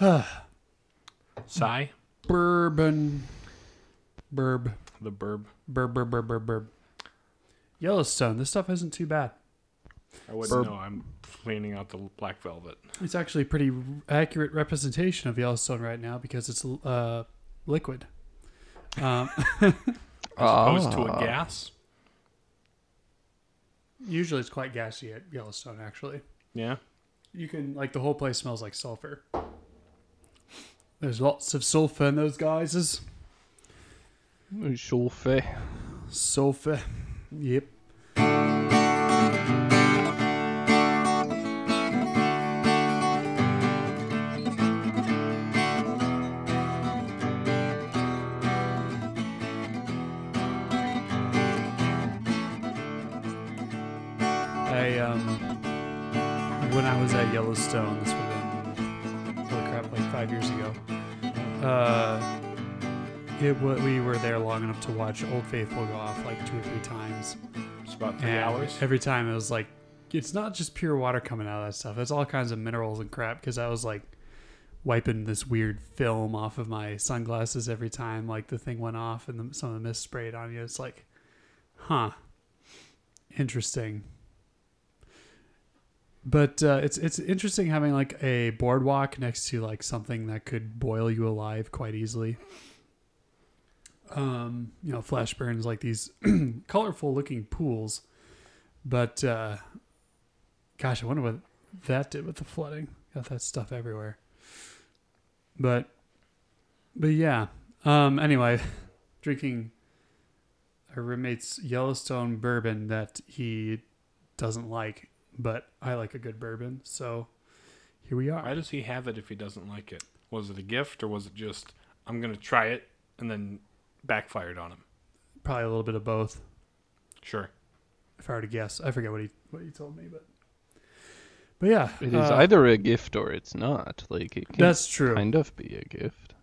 Sigh, Bourbon. Burb. the burb. Burb, burb, burb, burb, burb. Yellowstone. This stuff isn't too bad. I wouldn't Burb. know. I'm cleaning out the black velvet. It's actually a pretty accurate representation of Yellowstone right now because it's uh, liquid. Um, As opposed to Ah. a gas. usually it's quite gassy at Yellowstone, actually. Yeah. You can, like, the whole place smells like sulfur. There's lots of sulfur in those guys. Sulfur. Sulfur. Yep. It we were there long enough to watch Old Faithful go off like two or three times. It's about three And hours. Every time it was like, it's not just pure water coming out of that stuff. It's all kinds of minerals and crap. Because I was like wiping this weird film off of my sunglasses every time like the thing went off and the, some of the mist sprayed on you. It's like, huh, interesting. But uh, it's it's interesting having like a boardwalk next to like something that could boil you alive quite easily. Um, you know, flash burns like these colorful looking pools. But uh, gosh, I wonder what that did with the flooding. Got that stuff everywhere. But but yeah. Um anyway, drinking a roommate's Yellowstone bourbon that he doesn't like, but I like a good bourbon. So here we are. Why does he have it if he doesn't like it? Was it a gift or was it just I'm gonna try it and then backfired on him? Probably a little bit of both. Sure. If I were to guess, I forget what he what he told me, but but yeah, It is uh, either a gift or it's not. Like it can that's true. kind of be a gift.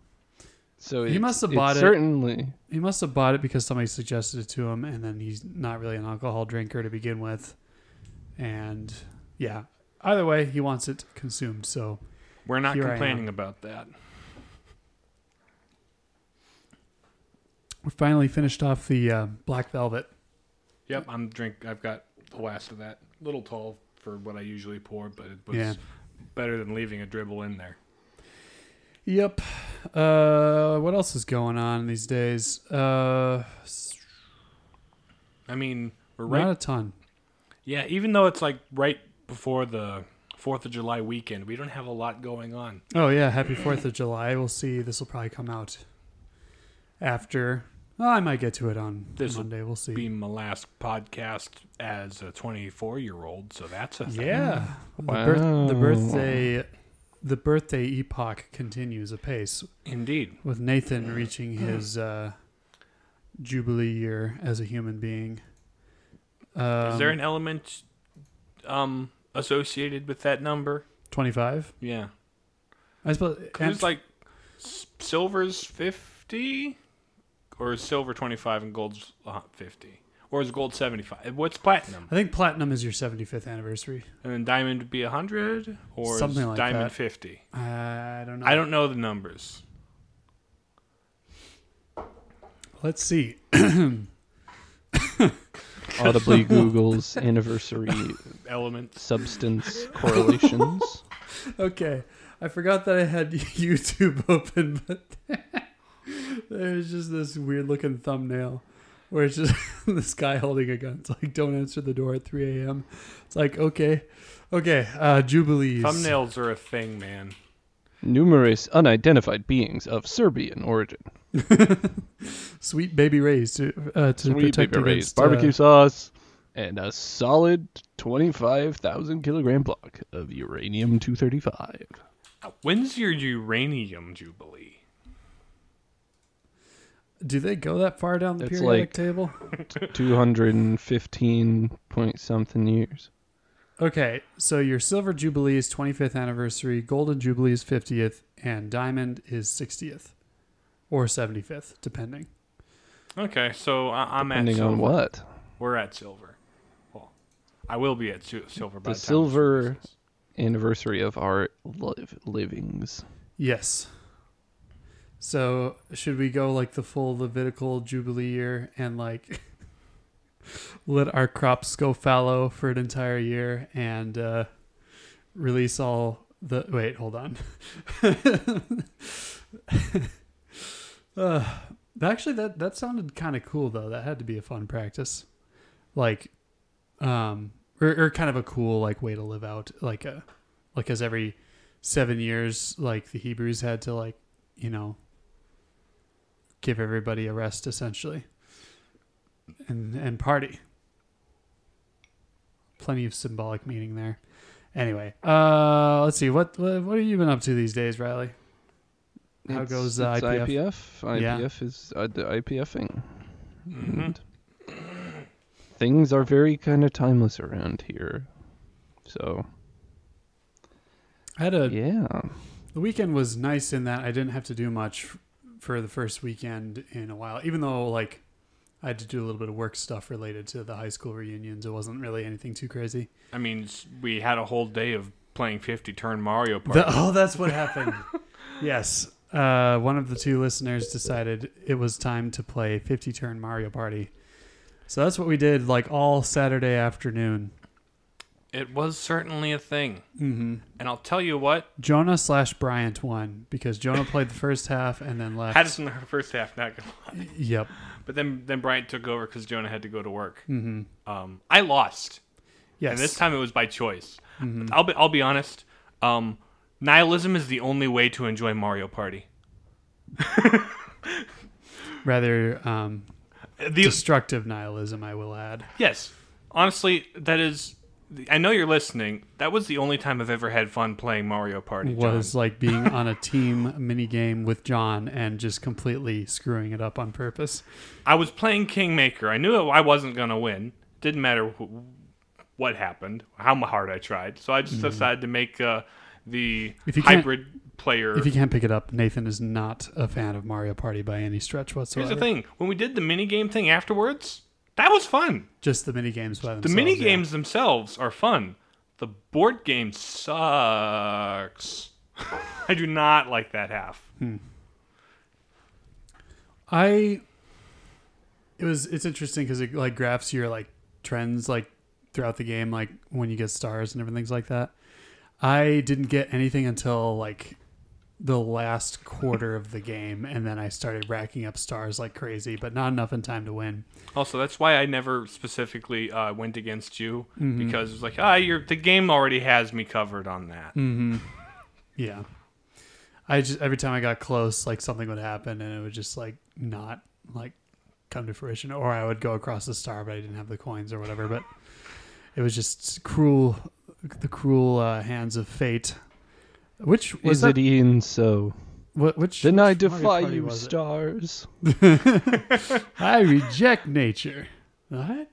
So He it's- must have bought it- Certainly, He must have bought it because somebody suggested it to him, and then he's not really an alcohol drinker to begin with. And yeah, either way, he wants it consumed. So We're not Here I am. complaining about that. We finally finished off the uh, black velvet. Yep, I'm drink. I've got the last of that. Little tall for what I usually pour, but it was Yeah. better than leaving a dribble in there. Yep. Uh, what else is going on these days? Uh, I mean, we're not a ton. yeah, even though it's like right before the Fourth of July weekend, we don't have a lot going on. Oh yeah, happy Fourth of July. We'll see. This will probably come out after. Well, I might get to it on This'll Monday. We'll see. Be my last podcast as a 24 year old, so that's a thing. Yeah. The, birth, the birthday the birthday epoch continues apace indeed. with Nathan reaching his uh, jubilee year as a human being. Um, Is there an element um, associated with that number? 25? Yeah, I suppose because like silver's 50, or is silver 25 and gold's uh, 50, or is gold 75? What's platinum? I think platinum is your 75th anniversary. And then diamond would be 100, or Something is like diamond that. 50? I don't know. I don't know the numbers. Let's see. audibly Google's anniversary Elements. substance correlations. Okay. I forgot that I had YouTube open, but there's just this weird looking thumbnail where it's just this guy holding a gun. It's like, don't answer the door at 3 a.m. It's like, okay. Okay. Uh, Jubilees. Thumbnails are a thing, man. Numerous unidentified beings of Serbian origin. Sweet baby rays to, uh, to Sweet protect baby rays, against barbecue uh, sauce, and a solid 25,000 kilogram block of uranium 235. When's your uranium jubilee? Do they go that far down the It's periodic like- table? 215 point something years. Okay, so your silver jubilee is 25th anniversary, golden jubilee is 50th, and diamond is 60th or 75th, depending. Okay, so I, I'm at Depending silver. on what? We're at silver. Well, I will be at sil- silver by The the, time silver- Anniversary of our liv- livings. Yes. So should we go like the full Levitical Jubilee year and like let our crops go fallow for an entire year and uh, release all the wait, hold on. uh, actually, that that sounded kind of cool though. That had to be a fun practice, like, um, or, or kind of a cool like way to live out like a like as every seven years like the Hebrews had to like you know give everybody a rest essentially and and party. Plenty of symbolic meaning there. Anyway, uh, let's see what what, what have you been up to these days, Riley? How It's- goes, uh, it's IPF? IPF. Yeah. IPF is uh, the IPFing. Mhm. And things are very kind of timeless around here. So I had a yeah, the weekend was nice in that I didn't have to do much f- for the first weekend in a while, even though like I had to do a little bit of work stuff related to the high school reunions. It wasn't really anything too crazy. I mean, we had a whole day of playing 50 turn Mario Party. The- oh, that's what happened. yes. Uh, one of the two listeners decided it was time to play 50 turn Mario Party. So that's what we did like all Saturday afternoon. It was certainly a thing. Mm-hmm. And I'll tell you what, Jonah slash Bryant won because Jonah played the first half and then left. had us in the first half, not gonna lie. Yep. But then, then Bryant took over because Jonah had to go to work. Mm-hmm. Um, I lost, Yes. and this time it was by choice. Mhm. I'll be, I'll be honest. Um, nihilism is the only way to enjoy Mario Party. Rather um, The, destructive nihilism, I will add. yes, honestly, that is. I know you're listening. That was the only time I've ever had fun playing Mario Party. John. Was like being on a team mini game with John and just completely screwing it up on purpose. I was playing Kingmaker. I knew I wasn't going to win. Didn't matter wh- what happened, how hard I tried. So I just decided to make uh, the hybrid player. If you can't pick it up, Nathan is not a fan of Mario Party by any stretch whatsoever. Here's the thing: when we did the mini game thing afterwards, that was fun. Just the mini games by The themselves. mini yeah. games themselves are fun. The board game sucks. I do not like that half. Hmm. I. It was. It's interesting because it like graphs your like trends like throughout the game, like when you get stars and everything's like that. I didn't get anything until like the last quarter of the game, and then I started racking up stars like crazy, but not enough in time to win. Also, that's why I never specifically uh, went against you Mm-hmm. because it's like, ah, you're the game already has me covered on that. Mm-hmm. Yeah. I just every time I got close, like something would happen, and it would just like not like come to fruition, or I would go across the star, but I didn't have the coins or whatever. But it was just cruel, the cruel uh, hands of fate. Which was is that, it Ian? So What, which then I which Mario defy Party you, stars. I reject nature. What? It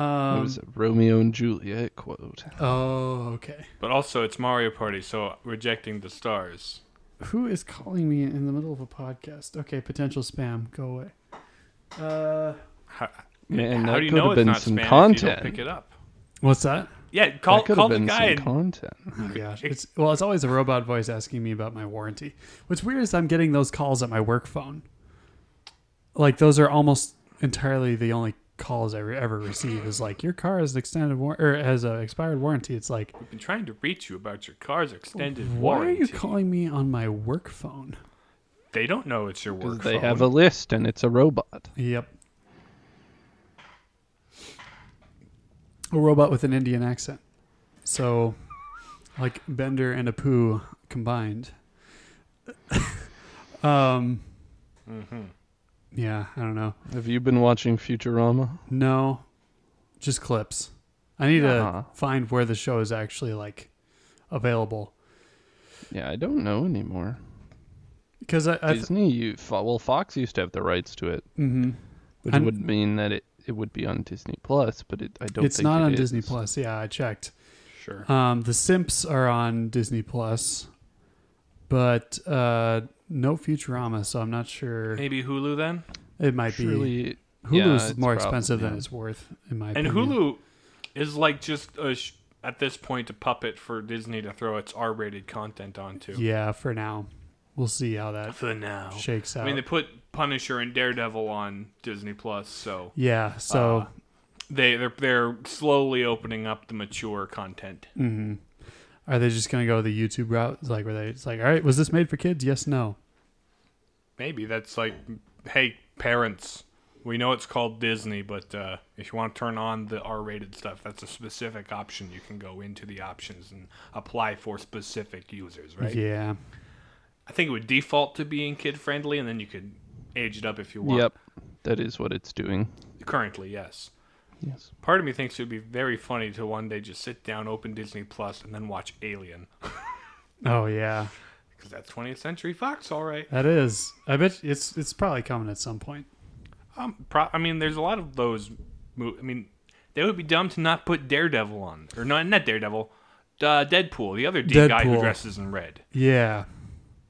Um, was a Romeo and Juliet quote. oh, okay. But also, it's Mario Party, so rejecting the stars. Who is calling me in the middle of a podcast? Okay, potential spam. Go away. Uh, How, Man, how that do you could know have it's been not some spam if you content. don't pick it up? what's that? Yeah, call that could call have the guy. some and- content. Oh gosh, it's well, it's always a robot voice asking me about my warranty. What's weird is I'm getting those calls at my work phone. Like those are almost entirely the only calls I re- ever receive. Is like your car has an extended war- or has a expired warranty. It's like We've been trying to reach you about your car's extended why warranty. are you calling me on my work phone? They don't know it's your Because work they phone. have a list and it's a robot. Yep. A robot with an Indian accent. So, like Bender and Apu combined. um. Mhm. Yeah, I don't know. Have you been watching Futurama? No, just clips. I need Uh-huh. to find where the show is actually like available Yeah, I don't know anymore. because I, I th- Disney, you, well, Fox used to have the rights to it, mm-hmm. which I'm- would mean that it, it would be on Disney Plus, but it, I don't. it's think not it on is. Disney Plus. Yeah, I checked. Sure. Um, the Simps are on Disney Plus, but uh, no Futurama, so I'm not sure. Maybe Hulu then. It might be. Surely, Hulu's yeah, it's more prob- expensive than yeah. it's worth, in my And opinion. Hulu is like just a sh- at this point a puppet for Disney to throw its R-rated content onto. Yeah, for now. We'll see how that For now. shakes out. I mean, they put Punisher and Daredevil on Disney Plus, so yeah, so Uh, they they're they're slowly opening up the mature content. mhm. are they just gonna go the YouTube route? It's like where they it's like, all right, was this made for kids? Yes, no. Maybe that's like, hey, parents, we know it's called Disney, but uh, if you want to turn on the R-rated stuff, that's a specific option. You can go into the options and apply for specific users, right? Yeah. I think it would default to being kid-friendly, and then you could age it up if you want. Yep, that is what it's doing. Currently, yes. Yes. Part of me thinks it would be very funny to one day just sit down, open Disney Plus, and then watch Alien, Oh yeah, because that's 20th Century Fox, all right. that is. I bet it's it's probably coming at some point. Um, pro- I mean, there's a lot of those. Mo- I mean, they would be dumb to not put Daredevil on, or not, not Daredevil, uh, Deadpool, the other D guy who dresses in red, Yeah.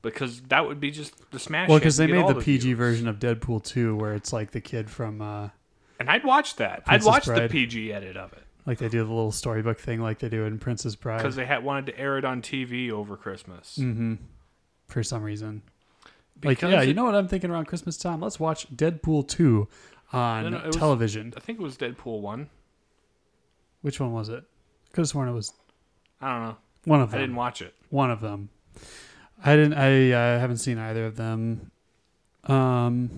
Because that would be just the smash. Well, because they made all the PG views. version of Deadpool 2 where it's like the kid from, uh, and I'd watch that. Princess I'd watch the PG edit of it like they do the little storybook thing like they do in Princess Bride. because they had wanted to air it on TV over Christmas. hmm For some reason. Like, Because yeah, you know what I'm thinking around Christmas time? Let's watch Deadpool 2 on No, no, it was- television. I think it was Deadpool one. Which one was it? Could have sworn it was I don't know. one of them. I didn't watch it. One of them. I didn't. I uh, haven't seen either of them. Um.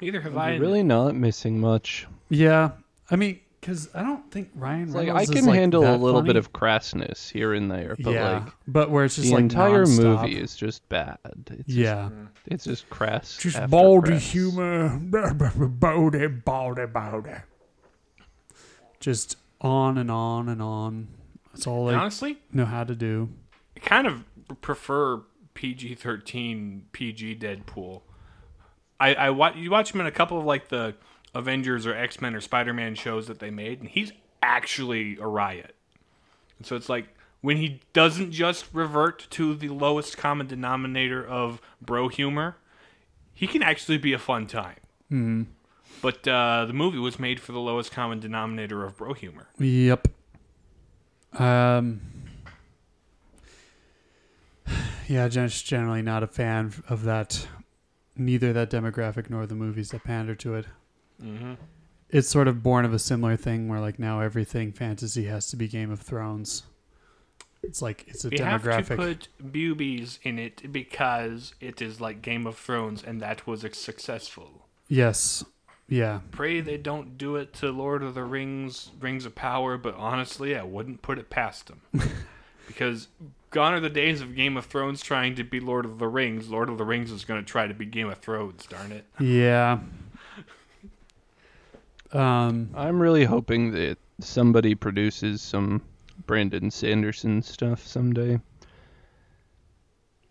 Neither have I. really not missing much. Yeah. I mean, because I don't think Ryan It's like Reynolds I is, can like, handle a little funny. bit of crassness here and there, but yeah, like but where it's just the like entire nonstop. movie is just bad. It's Yeah. just, it's just crass. Just after baldy crass. humor, baldy, baldy, baldy. Just on and on and on. That's all And honestly, know how to do. I kind of prefer PG thirteen PG Deadpool. I I watch you watch him in a couple of like the Avengers or X Men or Spider Man shows that they made, and he's actually a riot. And so it's like when he doesn't just revert to the lowest common denominator of bro humor, he can actually be a fun time. Mm-hmm. But uh, the movie was made for the lowest common denominator of bro humor. Yep. Um. Yeah, just generally not a fan of that. Neither that demographic nor the movies that pander to it. Mm-hmm. It's sort of born of a similar thing where, like, now everything fantasy has to be Game of Thrones. It's like it's a We have to put boobies in it because it is like Game of Thrones, and that was successful. yes. Yeah. Pray they don't do it to Lord of the Rings, Rings of Power, but honestly, I wouldn't put it past them. because gone are the days of Game of Thrones trying to be Lord of the Rings. Lord of the Rings is going to try to be Game of Thrones, darn it. Yeah. Um. I'm really hoping that somebody produces some Brandon Sanderson stuff someday.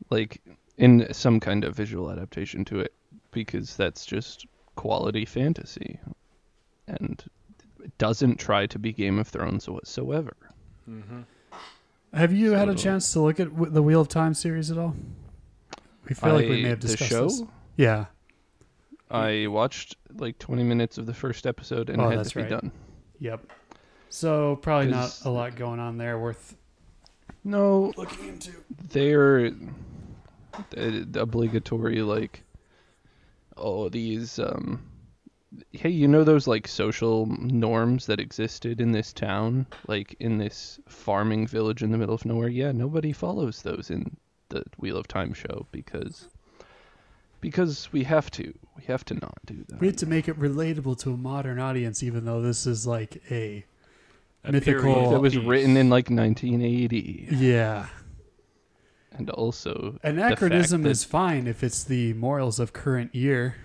Like in some kind of visual adaptation to it because that's just quality fantasy and it doesn't try to be Game of Thrones whatsoever. Mm-hmm. Have you had a chance to look at w- the Wheel of Time series at all? We feel like we may have the discussed show? this. Yeah. I watched like 20 minutes of the first episode and Oh, it had that's to be right. done. Yep. So probably not Is- a lot going on there worth No, looking into. they're uh, obligatory like oh these um hey you know those like social norms that existed in this town? Like in this farming village in the middle of nowhere? Yeah nobody follows those in the wheel of time show because because we have to. We have to not do that. We have to make it relatable to a modern audience, even though this is like a A Mythical- period that was written in like 1980 yeah. and also the fact Anachronism that- is fine if it's the morals of current year.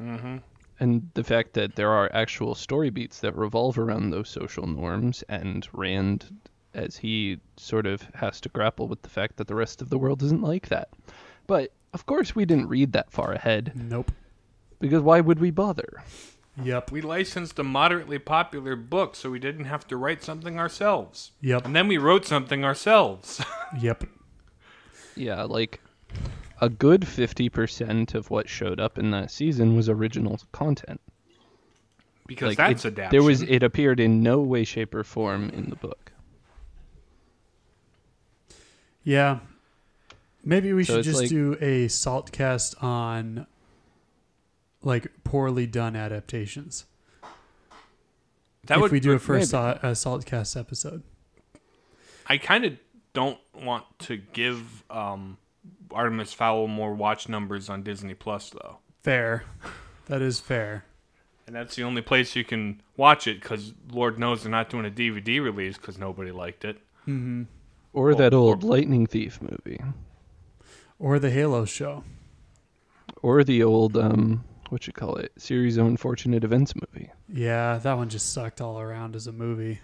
Mm-hmm. and the fact that there are actual story beats that revolve around those social norms and rand as he sort of has to grapple with the fact that the rest of the world isn't like that but of course we didn't read that far ahead Nope. because why would we bother Yep. We licensed a moderately popular book so we didn't have to write something ourselves. Yep. And then we wrote something ourselves. Yep. yeah like a good 50% of what showed up in that season was original content because Like that's it, adaptation. there was it appeared in no way, shape, or form in the book. Yeah. Maybe we So should just like- do a salt cast on like poorly done adaptations. that if would we do a first maybe. sa- a salt cast episode. I kind of don't want to give um, Artemis Fowl more watch numbers on Disney Plus though, Fair. That is fair. and that's the only place you can watch it because Lord knows they're not doing a DVD release because nobody liked it. Mm-hmm. Or that Or- old Lightning Thief movie, Or the Halo show. or the old um, what you call it, series of unfortunate events movie. Yeah, that one just sucked all around as a movie.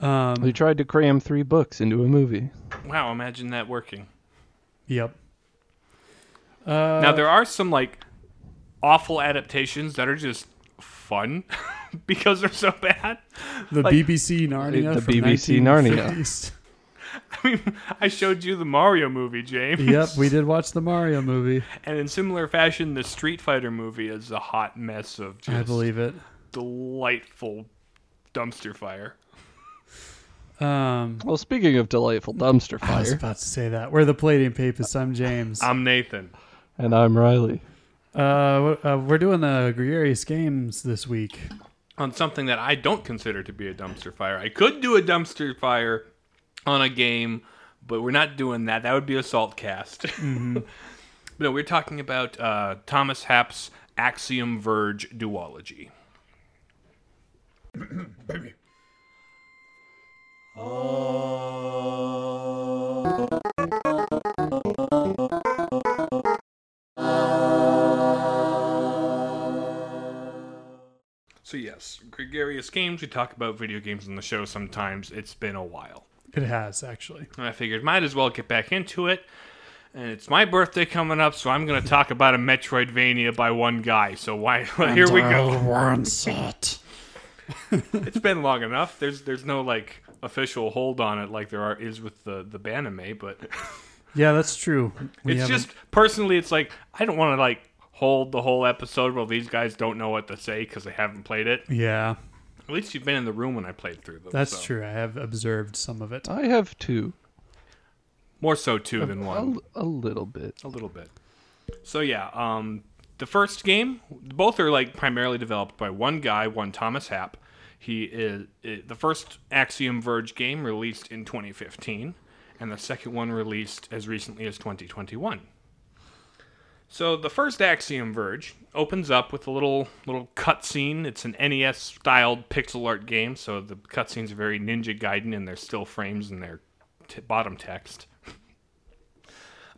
Um, They tried to cram three books into a movie. Wow, imagine that working. Yep. Uh, now there are some like awful adaptations that are just fun because they're so bad. the like- BBC Narnia. The from BBC Narnia. I mean, I showed you the Mario movie, James. yep, we did watch the Mario movie. And in similar fashion, the Street Fighter movie is a hot mess of just I believe it. delightful dumpster fire. Um, Well, speaking of delightful dumpster fire, I was about to say that. We're the Palladium Papists. I'm James. I'm Nathan. and I'm Riley. Uh, uh, we're doing the gregarious games this week. On something that I don't consider to be a dumpster fire. I could do a dumpster fire on a game, but we're not doing that. That would be a salt cast. no, we're talking about uh, Thomas Happ's Axiom Verge duology. So yes, gregarious games. We talk about video games on the show sometimes. It's been a while. It has actually. And I figured might as well get back into it. And it's my birthday coming up, so I'm going to talk about a Metroidvania by one guy. So why? Here we go. One set. It's been long enough. There's there's no like official hold on it like there are is with the the Baname, but Yeah, that's true. We it's haven't- just personally, it's like I don't want to like hold the whole episode while these guys don't know what to say because they haven't played it. yeah, At least you've been in the room when I played through them. that's so. true. I have observed some of it. I have two. More so two than A, one. a little bit. A little bit. So yeah, um, the first game, both are like primarily developed by one guy, one Thomas Happ. He is the first Axiom Verge game released in 2015, and the second one released as recently as 2021. So the first Axiom Verge opens up with a little little cutscene. It's an NES styled pixel art game, so the cutscenes are very Ninja Gaiden, and they're still frames in their t- bottom text.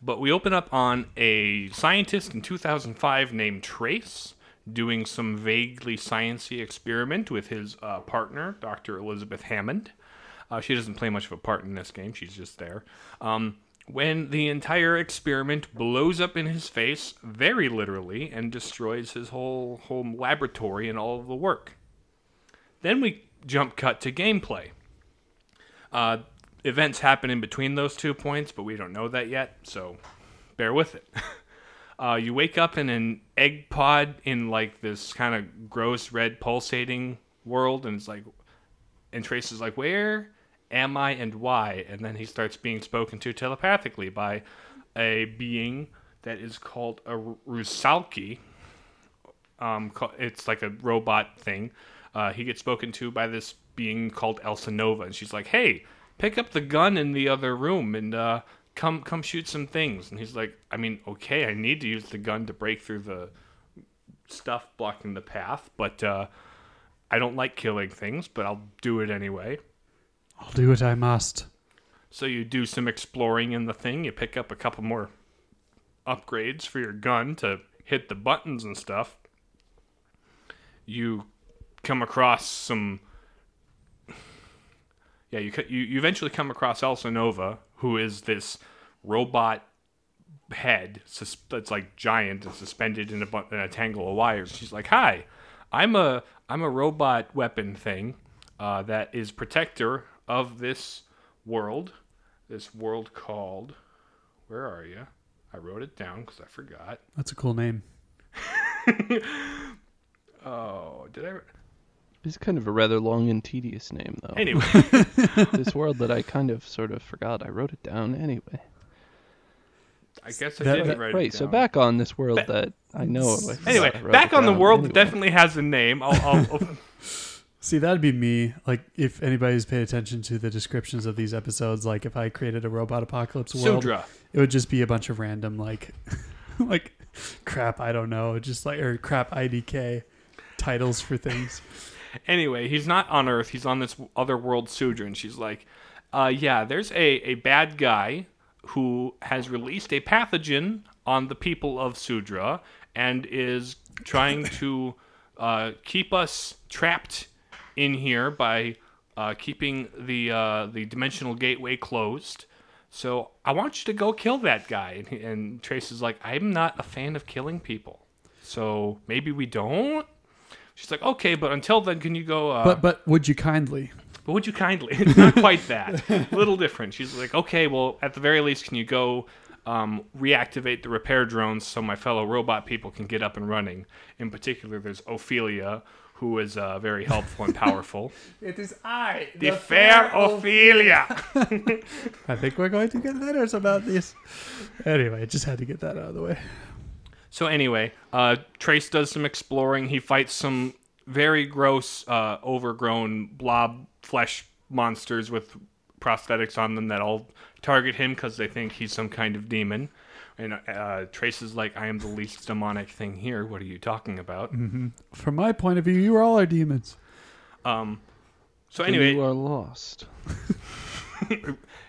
But we open up on a scientist in 2005 named Trace doing some vaguely sciency experiment with his uh, partner, Dr. Elizabeth Hammond. Uh, she doesn't play much of a part in this game; she's just there. Um, when the entire experiment blows up in his face, very literally, and destroys his whole whole laboratory and all of the work. Then we jump cut to gameplay. Uh, events happen in between those two points, but we don't know that yet, so bear with it. Uh, you wake up in an egg pod in like this kind of gross red pulsating world, and it's like, and Trace is like, "Where am I and why?" And then he starts being spoken to telepathically by a being that is called a Rusalki. Um, it's like a robot thing. Uh, he gets spoken to by this being called Elsenova, and she's like, "Hey, pick up the gun in the other room and uh, come come shoot some things." And he's like, "I mean, okay, I need to use the gun to break through the stuff blocking the path, but uh, I don't like killing things, but I'll do it anyway." I'll do what I must. So you do some exploring in the thing. You pick up a couple more upgrades for your gun to hit the buttons and stuff. You come across some. Yeah, you you, you eventually come across Elsenova, who is this robot head sus- that's like giant and suspended in a, bu- in a tangle of wires. She's like, "Hi, I'm a I'm a robot weapon thing uh, that is protector of this world. This world called where are you? I wrote it down because I forgot. That's a cool name. Oh, did I? It's kind of a rather long and tedious name, though. Anyway, this world that I kind of sort of forgot. I wrote it down anyway. I guess I That- didn't that- write it down. Right, so back on this world Ba- that I know. I Anyway, I back on the down. world that definitely has a name. I'll, I'll, I'll See, that'd be me. Like, if anybody's paid attention to the descriptions of these episodes, like if I created a robot apocalypse world, Sudra. it would just be a bunch of random like, like crap. I don't know, just like or crap IDK titles for things. Anyway, he's not on Earth. He's on this other world, Sudra, and she's like, uh, "Yeah, there's a a bad guy who has released a pathogen on the people of Sudra and is trying to uh, keep us trapped in here by uh, keeping the uh, the dimensional gateway closed." So I want you to go kill that guy. And, and Trace is like, I'm not a fan of killing people. So maybe we don't. She's like, okay, but until then, can you go? Uh, But but would you kindly? but would you kindly? It's not quite that. A little different. She's like, okay, well, at the very least, can you go um, reactivate the repair drones so my fellow robot people can get up and running? In particular, there's Ophelia, who is uh, very helpful and powerful. It is I, the fair Ophelia. I think we're going to get letters about this. Anyway, I just had to get that out of the way. So anyway, uh, Trace does some exploring. He fights some very gross, uh, overgrown blob flesh monsters with prosthetics on them that all target him because they think he's some kind of demon. And uh, Trace is like, "I am the least demonic thing here. What are you talking about?" From my point of view, you all are demons. Um, so Then anyway, you are lost. he-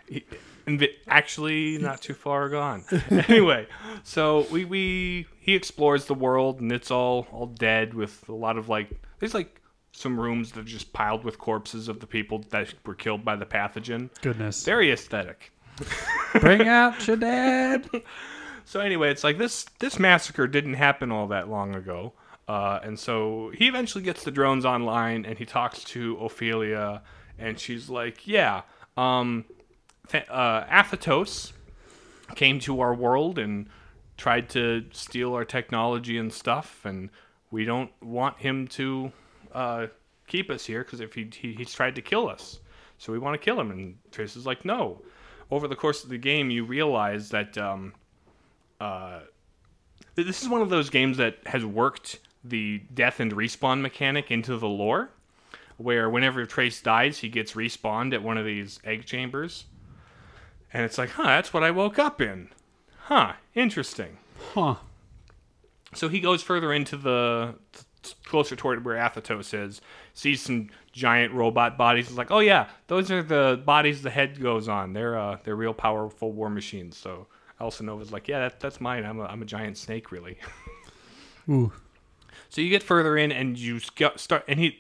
invi- actually not too far gone. anyway, so we, we he explores the world and it's all all dead with a lot of like there's like some rooms that are just piled with corpses of the people that were killed by the pathogen. Goodness. Very aesthetic. Bring out your dad. So anyway, it's like this this massacre didn't happen all that long ago. Uh, and so he eventually gets the drones online and he talks to Ophelia and she's like, "Yeah, um, uh, Athetos came to our world and tried to steal our technology and stuff, and we don't want him to uh, keep us here because if he, he he's tried to kill us, so we want to kill him." And Trace is like, "No." Over the course of the game, you realize that um, uh, this is one of those games that has worked the death and respawn mechanic into the lore, where whenever Trace dies, he gets respawned at one of these egg chambers. And it's like, huh, that's what I woke up in. Huh, interesting. Huh. So he goes further into the closer toward where Athetos is, sees some giant robot bodies. He's like, oh yeah, those are the bodies the head goes on. They're uh, they're real powerful war machines. So Elsenova's like, yeah, that, that's mine. I'm a, I'm a giant snake, really. Ooh. So you get further in, and you sc- start, and he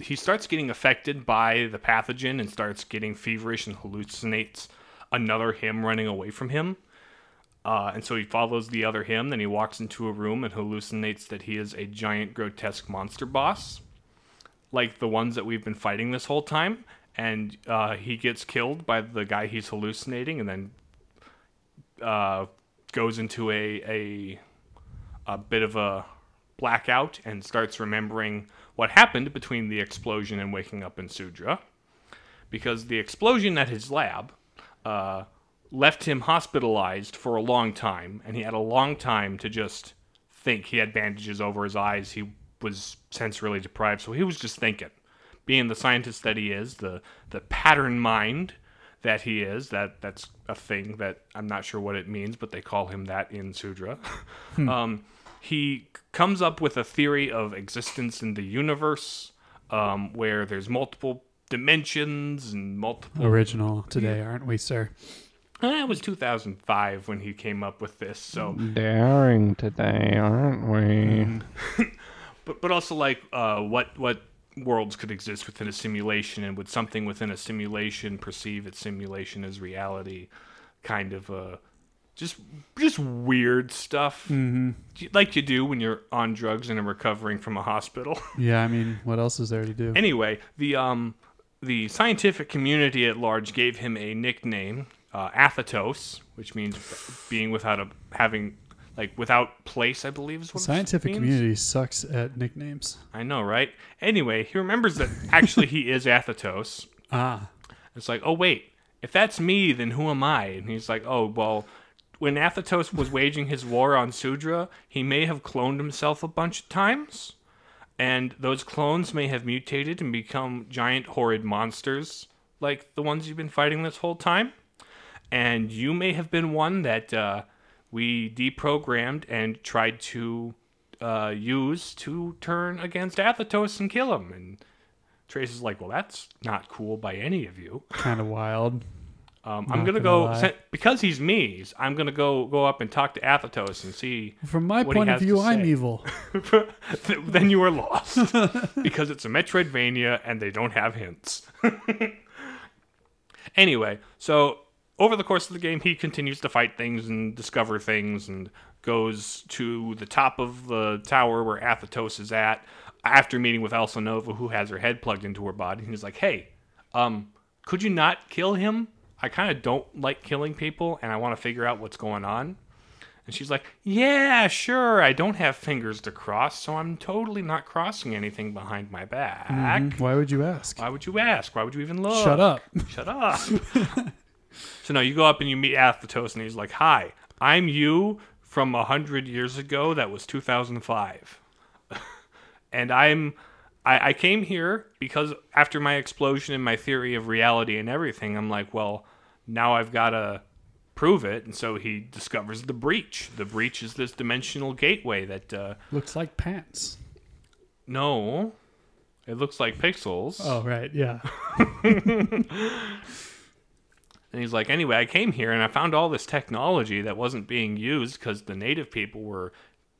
he starts getting affected by the pathogen and starts getting feverish and hallucinates another him running away from him. Uh, and so he follows the other him. Then he walks into a room and hallucinates that he is a giant, grotesque monster boss, like the ones that we've been fighting this whole time. And uh, he gets killed by the guy he's hallucinating, and then uh, goes into a, a a bit of a blackout and starts remembering what happened between the explosion and waking up in Sudra. Because the explosion at his lab uh, left him hospitalized for a long time, and he had a long time to just think. He had bandages over his eyes. He was sensorily deprived, so he was just thinking. Being the scientist that he is, the the pattern mind that he is, that that's a thing that I'm not sure what it means, but they call him that in Sudra. um, he comes up with a theory of existence in the universe um, where there's multiple dimensions and multiple. Original today, aren't we, sir? Eh, it was 2005 when he came up with this, so Daring today, aren't we? but but also like uh, what what worlds could exist within a simulation, and would something within a simulation perceive its simulation as reality? Kind of uh, just just weird stuff, mm-hmm. like you do when you're on drugs and are recovering from a hospital. Yeah, I mean, what else is there to do? anyway, the um the scientific community at large gave him a nickname, uh, Athetos, which means being without a having like without place, I believe is what it Scientific community sucks at nicknames. I know, right? Anyway, he remembers that actually he is Athetos. Ah, It's like, oh wait, if that's me, then who am I? And he's like, oh well, when Athetos was waging his war on Sudra, he may have cloned himself a bunch of times, and those clones may have mutated and become giant horrid monsters like the ones you've been fighting this whole time. And you may have been one that uh, we deprogrammed and tried to uh, use to turn against Athetos and kill him. And Trace is like, well, that's not cool by any of you. kind of wild. Um, I'm gonna gonna go lie. because he's me. I'm gonna go go up and talk to Athetos and see. From my point of view, I'm evil. then you are lost because it's a Metroidvania and they don't have hints. anyway, so over the course of the game, he continues to fight things and discover things and goes to the top of the tower where Athetos is at after meeting with Elsenova, who has her head plugged into her body. And he's like, hey, um, could you not kill him? I kind of don't like killing people and I want to figure out what's going on. And she's like, Yeah, sure. I don't have fingers to cross, so I'm totally not crossing anything behind my back. Mhm. Why would you ask? Why would you ask? Why would you even look? Shut up. Shut up. so now you go up and you meet Athetos, and he's like, "Hi, I'm you from a hundred years ago. That was 2005, and I'm." I, I came here because after my explosion in my theory of reality and everything, I'm like, well, now I've got to prove it. And so he discovers the breach. The breach is this dimensional gateway that, uh, Looks like pants. no, it looks like pixels. Oh, right. Yeah. And he's like, anyway, I came here and I found all this technology that wasn't being used because the native people were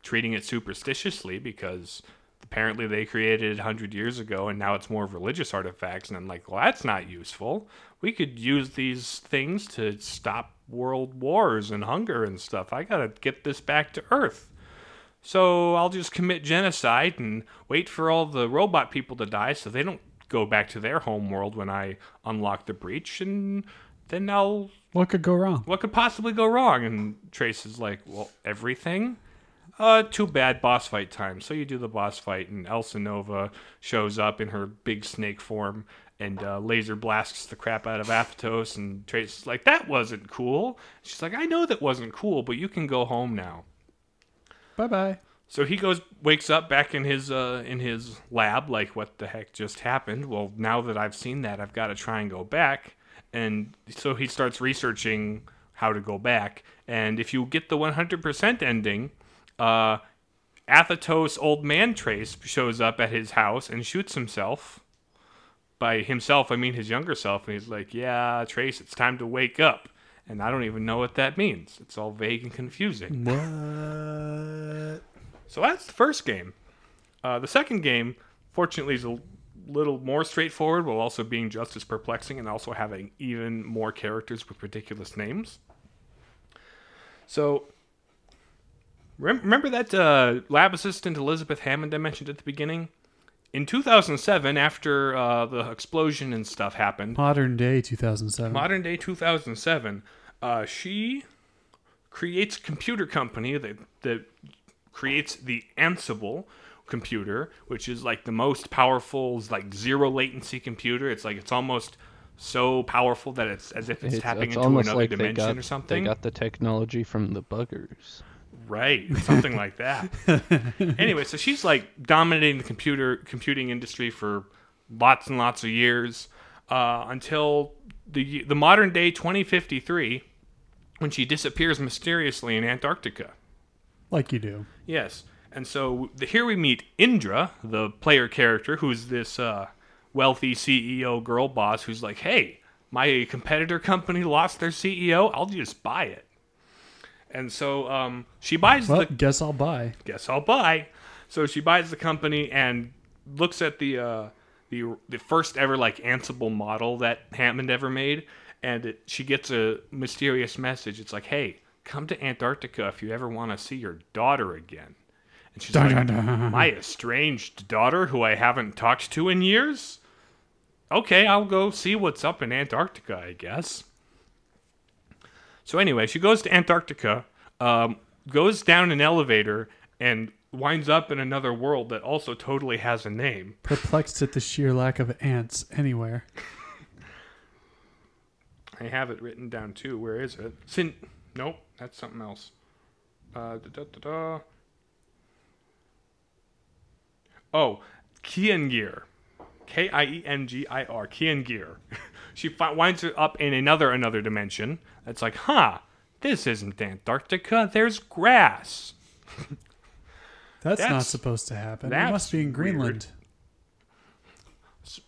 treating it superstitiously because apparently they created it 100 years ago and now it's more of religious artifacts. And I'm like, well, that's not useful. We could use these things to stop world wars and hunger and stuff. I got to get this back to Earth. So I'll just commit genocide and wait for all the robot people to die so they don't go back to their home world when I unlock the breach and then I'll What could go wrong? what could possibly go wrong? And Trace is like, Well, everything? Uh too bad boss fight time. So you do the boss fight and Elsenova shows up in her big snake form and uh, laser blasts the crap out of Athetos and Trace is like, That wasn't cool. She's like, I know that wasn't cool, but you can go home now. Bye bye. So he goes, wakes up back in his uh, in his lab, like what the heck just happened? Well, now that I've seen that, I've got to try and go back. And so he starts researching how to go back. And if you get the 100% ending, uh, Athetos old man Trace shows up at his house and shoots himself. By himself, I mean his younger self, and he's like, "Yeah, Trace, it's time to wake up." And I don't even know what that means. It's all vague and confusing. What? So that's the first game. Uh, the second game, fortunately, is a little more straightforward, while also being just as perplexing and also having even more characters with ridiculous names. So, rem- remember that uh, lab assistant Elizabeth Hammond I mentioned at the beginning? In 2007, after uh, the explosion and stuff happened, Modern day 2007. modern day 2007 uh, she creates a computer company that, that creates the ansible computer which is like the most powerful like zero latency computer it's like it's almost so powerful that it's as if it's, It's, tapping it's into almost another like dimension got, or something they got the technology from the buggers. Right, something like that. anyway, so she's like dominating the computer computing industry for lots and lots of years uh, until the the modern day 2053, when she disappears mysteriously in Antarctica. like you do. Yes, and so the, here we meet Indra, the player character, who's this uh, wealthy CEO girl boss who's like, "Hey, my competitor company lost their CEO. I'll just buy it." And so um, she buys Well, the guess I'll buy. guess I'll buy. So she buys the company and looks at the uh, the the first ever like Ansible model that Hammond ever made, and it, she gets a mysterious message. It's like, "Hey, come to Antarctica if you ever want to see your daughter again." And she's like. "My estranged daughter, who I haven't talked to in years." Okay, I'll go see what's up in Antarctica, I guess. So anyway, she goes to Antarctica um, goes down an elevator and winds up in another world that also totally has a name. Perplexed at the sheer lack of ants anywhere. I have it written down too. Where is it? Sin. Nope, that's something else. Uh, da, da, da, da. Oh, Kiengir. K I E N G I R. Kiengir. she fi- winds up in another another dimension. That's like, huh? This isn't Antarctica. There's grass. That's, not supposed to happen. It that's must be in weird. Greenland.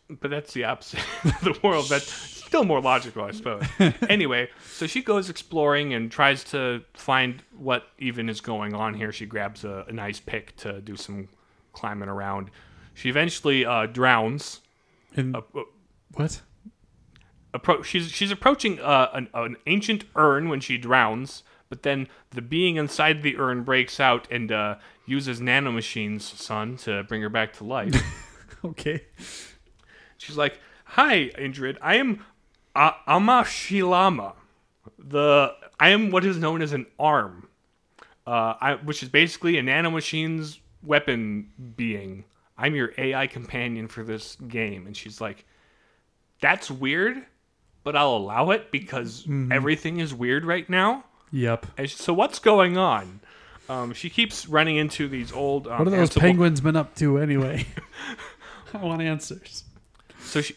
but that's the opposite of the world. That's still more logical, I suppose. anyway, so she goes exploring and tries to find what even is going on here. She grabs a, a nice pick to do some climbing around. She eventually uh, drowns. In Uh, uh, what? Appro- she's she's approaching uh, an, an ancient urn when she drowns, but then the being inside the urn breaks out and uh, uses nanomachines, son, to bring her back to life. Okay. She's like, "Hi, Indrid. I am uh, Amashilama. The I am what is known as an arm, uh, I, which is basically a nanomachine's weapon being. I'm your AI companion for this game." And she's like, "That's weird, but I'll allow it because everything is weird right now." Yep. And so what's going on? Um, she keeps running into these old. Um, What have those Ansible- penguins been up to anyway? I want answers. So she,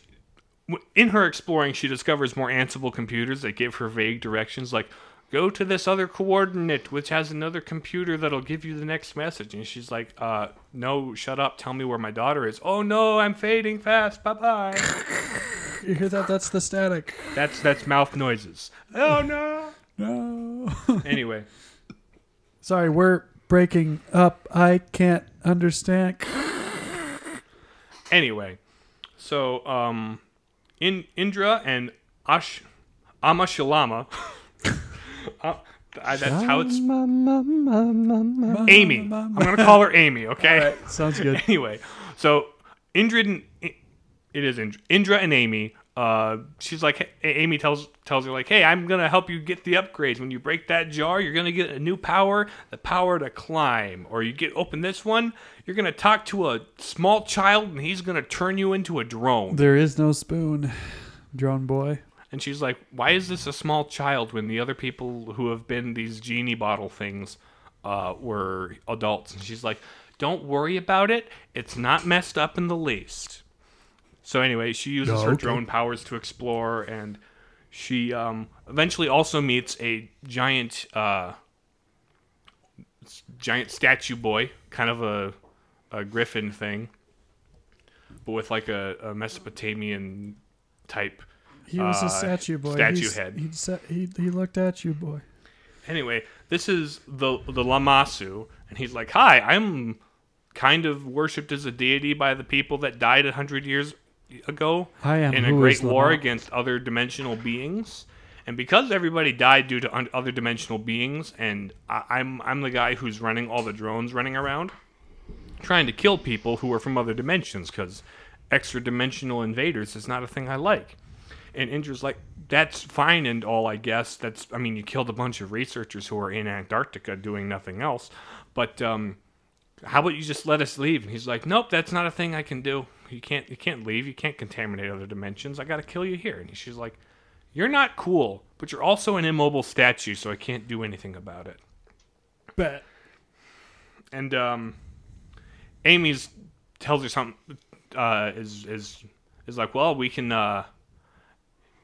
in her exploring, she discovers more Ansible computers that give her vague directions, like go to this other coordinate, which has another computer that'll give you the next message. And she's like, uh, no, shut up. Tell me where my daughter is. Oh no, I'm fading fast. Bye bye. You hear that? That's the static. that's that's mouth noises. Oh no. No. Anyway, Sorry, we're breaking up. I can't understand. anyway, so um, in Indra and Ash Amashilama. uh, I- that's how it's Amy. I'm gonna call her Amy. Okay. Sounds good. anyway, so Indra and it is Indra, Indra and Amy. Uh, she's like, hey, Amy tells tells her like, hey, I'm gonna help you get the upgrades. When you break that jar, you're gonna get a new power, the power to climb. Or you get open this one, you're gonna talk to a small child, and he's gonna turn you into a drone. There is no spoon, drone boy. And she's like, why is this a small child when the other people who have been these genie bottle things uh, were adults? And she's like, don't worry about it. It's not messed up in the least. So anyway, she uses Oh, her okay. drone powers to explore, and she um, eventually also meets a giant, uh, giant statue boy, kind of a, a griffin thing, but with like a, a Mesopotamian type He was Uh, a statue boy. statue He's- head. He, sa- he he looked at you, boy. Anyway, this is the the Lamasu, and he's like, "Hi, I'm kind of worshipped as a deity by the people that died a hundred years ago am in a great war against other dimensional beings." And because everybody died due to un- other dimensional beings, and I- I'm I'm the guy who's running all the drones running around, trying to kill people who are from other dimensions, because extra dimensional invaders is not a thing I like. And Indra's like, that's fine and all, I guess. That's, I mean, you killed a bunch of researchers who are in Antarctica doing nothing else. But um, how about you just let us leave? And he's like, nope, that's not a thing I can do. You can't, you can't leave. You can't contaminate other dimensions. I got to kill you here. And she's like, you're not cool, but you're also an immobile statue, so I can't do anything about it. Bet. And um, Amy's tells her something. Uh, is is is like, well, we can. Uh,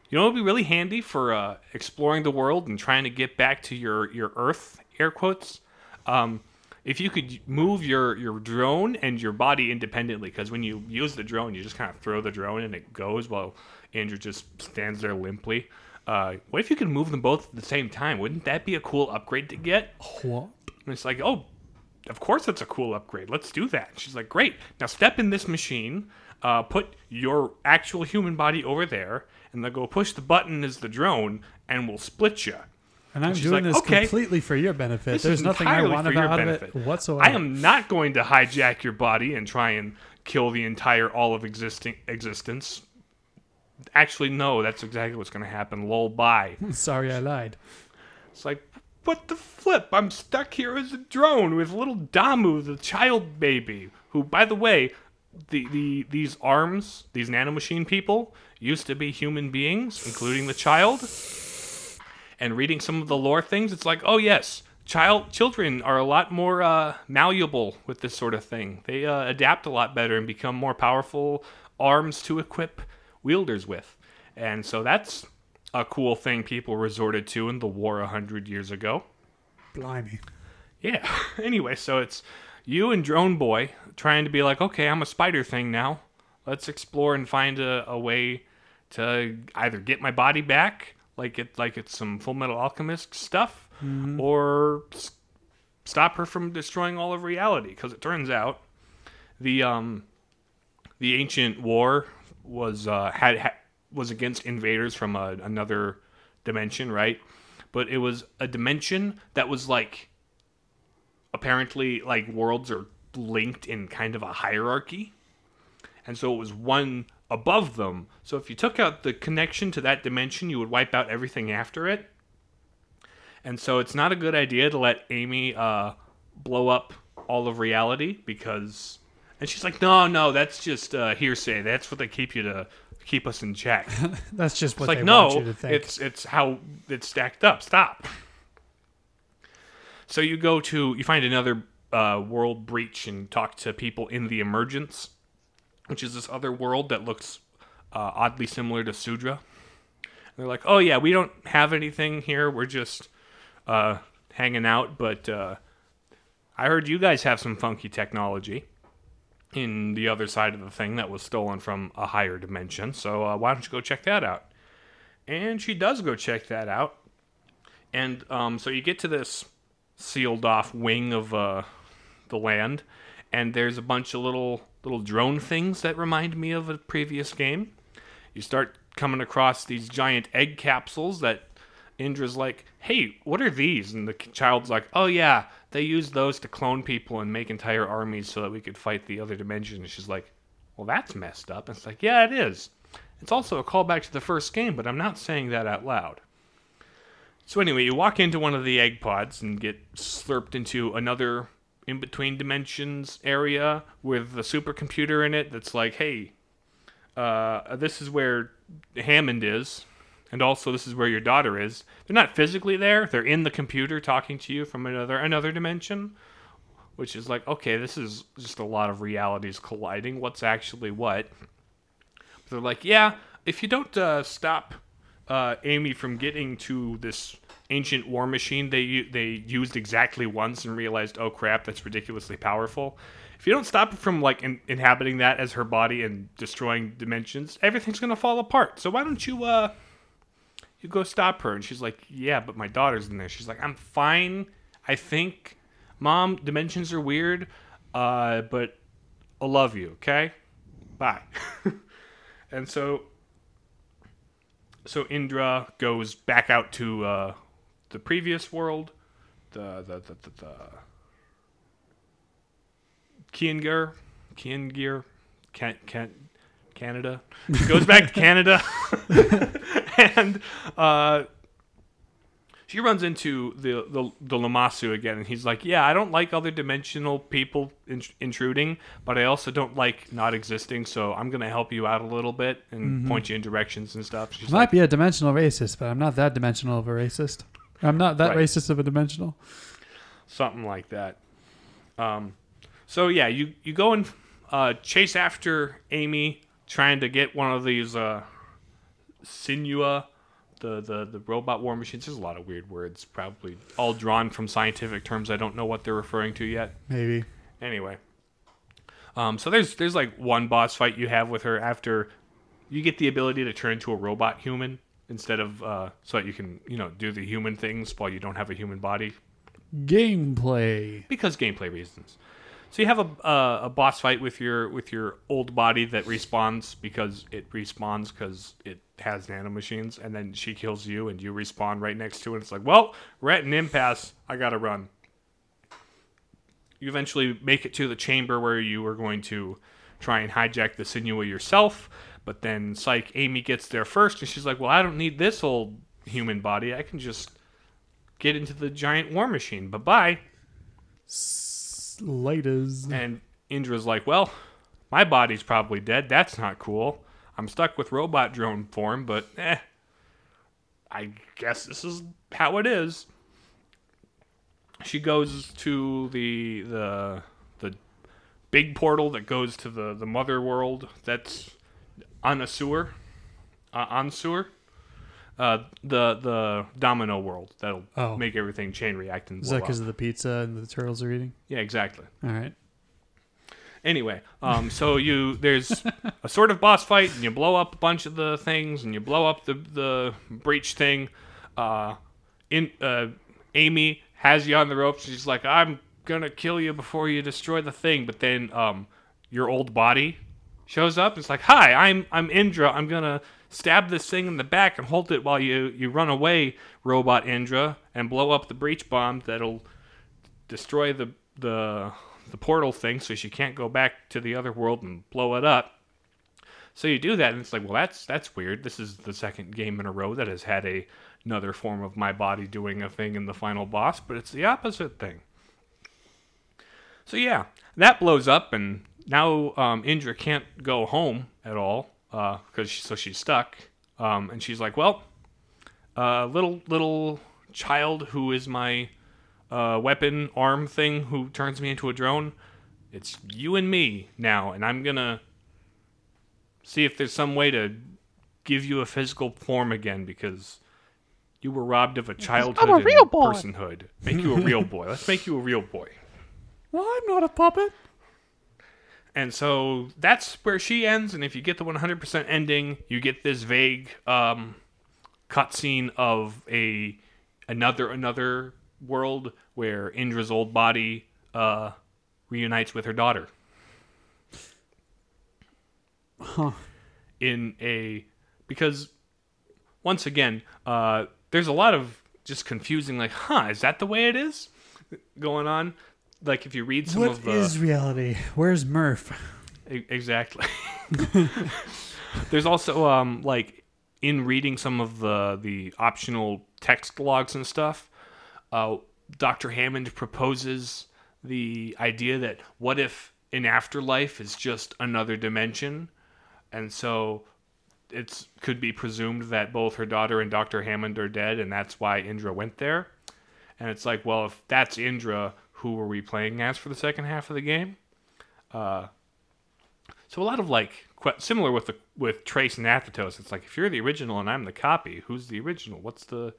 you know, it'd be really handy for uh, exploring the world and trying to get back to your your Earth air quotes. Um, if you could move your your drone and your body independently, because when you use the drone, you just kind of throw the drone and it goes while Indra just stands there limply. Uh, what if you could move them both at the same time? Wouldn't that be a cool upgrade to get? What? And it's like, oh, of course that's a cool upgrade. Let's do that. She's like, great. Now step in this machine, uh, put your actual human body over there, and then go push the button as the drone, and we'll split you. And I'm she's doing like, this "Okay, completely for your benefit. This There's is nothing I want for your about it benefit. whatsoever. I am not going to hijack your body and try and kill the entire all of existing existence. Actually, no, that's exactly what's going to happen. Lol, bye. Sorry, I lied. It's like, what the flip? I'm stuck here as a drone with little Damu, the child baby, who, by the way, the, the these arms, these nanomachine people, used to be human beings, including the child. And reading some of the lore things, it's like, oh yes, child children are a lot more uh, malleable with this sort of thing. They uh, adapt a lot better and become more powerful arms to equip wielders with. And so that's a cool thing people resorted to in the war a hundred years ago. Blimey. Yeah. anyway, so it's you and Drone Boy trying to be like, okay, I'm a spider thing now. Let's explore and find a, a way to either get my body back, like it like it's some Fullmetal Alchemist stuff, or s- stop her from destroying all of reality. Because it turns out the um the ancient war was uh, had, had was against invaders from a, another dimension, right? But it was a dimension that was like apparently like worlds are linked in kind of a hierarchy. And so it was one above them. So if you took out the connection to that dimension, you would wipe out everything after it. And so it's not a good idea to let Amy uh, blow up all of reality because. And she's like, no, no, that's just uh, hearsay. That's what they keep you to keep us in check. That's just what It's like they no, want you to think. it's it's how it's stacked up. Stop. So you go to you find another uh, world breach and talk to people in the emergence, which is this other world that looks uh, oddly similar to Sudra. And they're like, oh yeah, we don't have anything here. We're just uh, hanging out, but uh, I heard you guys have some funky technology in the other side of the thing that was stolen from a higher dimension. So uh, why don't you go check that out? And she does go check that out. And um, so you get to this sealed off wing of uh, the land, and there's a bunch of little little drone things that remind me of a previous game. You start coming across these giant egg capsules that Indra's like, "Hey, what are these?" And the child's like, "Oh yeah, they use those to clone people and make entire armies so that we could fight the other dimension." And she's like, "Well, that's messed up." And it's like, "Yeah, it is." It's also a callback to the first game, but I'm not saying that out loud. So anyway, you walk into one of the egg pods and get slurped into another in between dimensions area with a supercomputer in it that's like, hey, uh, this is where Hammond is, and also this is where your daughter is. They're not physically there; they're in the computer talking to you from another another dimension, which is like, okay, this is just a lot of realities colliding. What's actually what? They're like, yeah, if you don't uh, stop uh, Amy from getting to this ancient war machine they they used exactly once and realized, oh crap, that's ridiculously powerful. If you don't stop it from like in- inhabiting that as her body and destroying dimensions, everything's gonna fall apart. So why don't you uh you go stop her? And she's like, yeah, but my daughter's in there. She's like, I'm fine. I think, mom, dimensions are weird, uh, but I love you. Okay, bye. and so so Indra goes back out to uh, the previous world, the the the the, the Kiengir, Kiengir, can, can, Canada. She goes back to Canada, and uh, she runs into the, the the Lamasu again, and he's like, "Yeah, I don't like other dimensional people in, intruding, but I also don't like not existing. So I'm gonna help you out a little bit and point you in directions and stuff." She's I might like, be a dimensional racist, but I'm not that dimensional of a racist. I'm not that Right. racist of a dimensional. something like that. Um, so yeah, you you go and uh, chase after Amy, trying to get one of these uh, Sinua, the, the the robot war machines. There's a lot of weird words, probably all drawn from scientific terms. I don't know what they're referring to yet. Maybe. Anyway, um, so there's there's like one boss fight you have with her after you get the ability to turn into a robot human instead of uh, so that you can you know do the human things while you don't have a human body Gameplay. because gameplay reasons. So you have a a boss fight with your with your old body that respawns because it respawns because it has nanomachines, and then she kills you, and you respawn right next to it. It's like, well, we're at an impasse. I gotta run. You eventually make it to the chamber where you are going to try and hijack the Sinua yourself, but then Psych Amy gets there first, and she's like, well, I don't need this old human body. I can just get into the giant war machine. Bye bye. Laters. And Indra's like, well, my body's probably dead. That's not cool. I'm stuck with robot drone form, but eh. I guess this is how it is. She goes to the the the big portal that goes to the the mother world that's on a sewer, uh, on sewer. Uh, the the domino world that'll Oh. make everything chain react and Is that because of the pizza and the turtles are eating? yeah exactly. All right. Anyway, um, so you there's a sort of boss fight, and you blow up a bunch of the things, and you blow up the the breach thing. Uh, in uh, Amy has you on the ropes. She's like, "I'm gonna kill you before you destroy the thing," but then um, your old body shows up. It's like, "Hi, I'm I'm Indra. I'm gonna stab this thing in the back and hold it while you you run away, robot Indra, and blow up the breach bomb that'll destroy the the the portal thing so she can't go back to the other world and blow it up. So you do that and it's like, well that's that's weird. This is the second game in a row that has had a another form of my body doing a thing in the final boss, but it's the opposite thing. So yeah, that blows up and now um, Indra can't go home at all because she, so she's stuck. Um, and she's like, well, uh, little little child who is my uh, weapon arm thing who turns me into a drone. It's you and me now, and I'm gonna see if there's some way to give you a physical form again because you were robbed of a childhood I'm a and real boy. personhood. Make you a real boy. Let's make you a real boy. Well, I'm not a puppet. And so that's where she ends. And if you get the 100% ending, you get this vague um, cutscene of a another another world where Indra's old body uh, reunites with her daughter. Huh. In a because once again, uh, there's a lot of just confusing. Like, huh, is that the way it is going on? Like if you read some What of the is reality? Where's Murph? E- Exactly. There's also um like in reading some of the the optional text logs and stuff, uh, Dr. Hammond proposes the idea that what if an afterlife is just another dimension, and so it's could be presumed that both her daughter and Dr. Hammond are dead, and that's why Indra went there. And it's like, well, if that's Indra, who were we playing as for the second half of the game? Uh, so a lot of like similar with the with Trace and Athetos. It's like if you're the original and I'm the copy, who's the original? What's the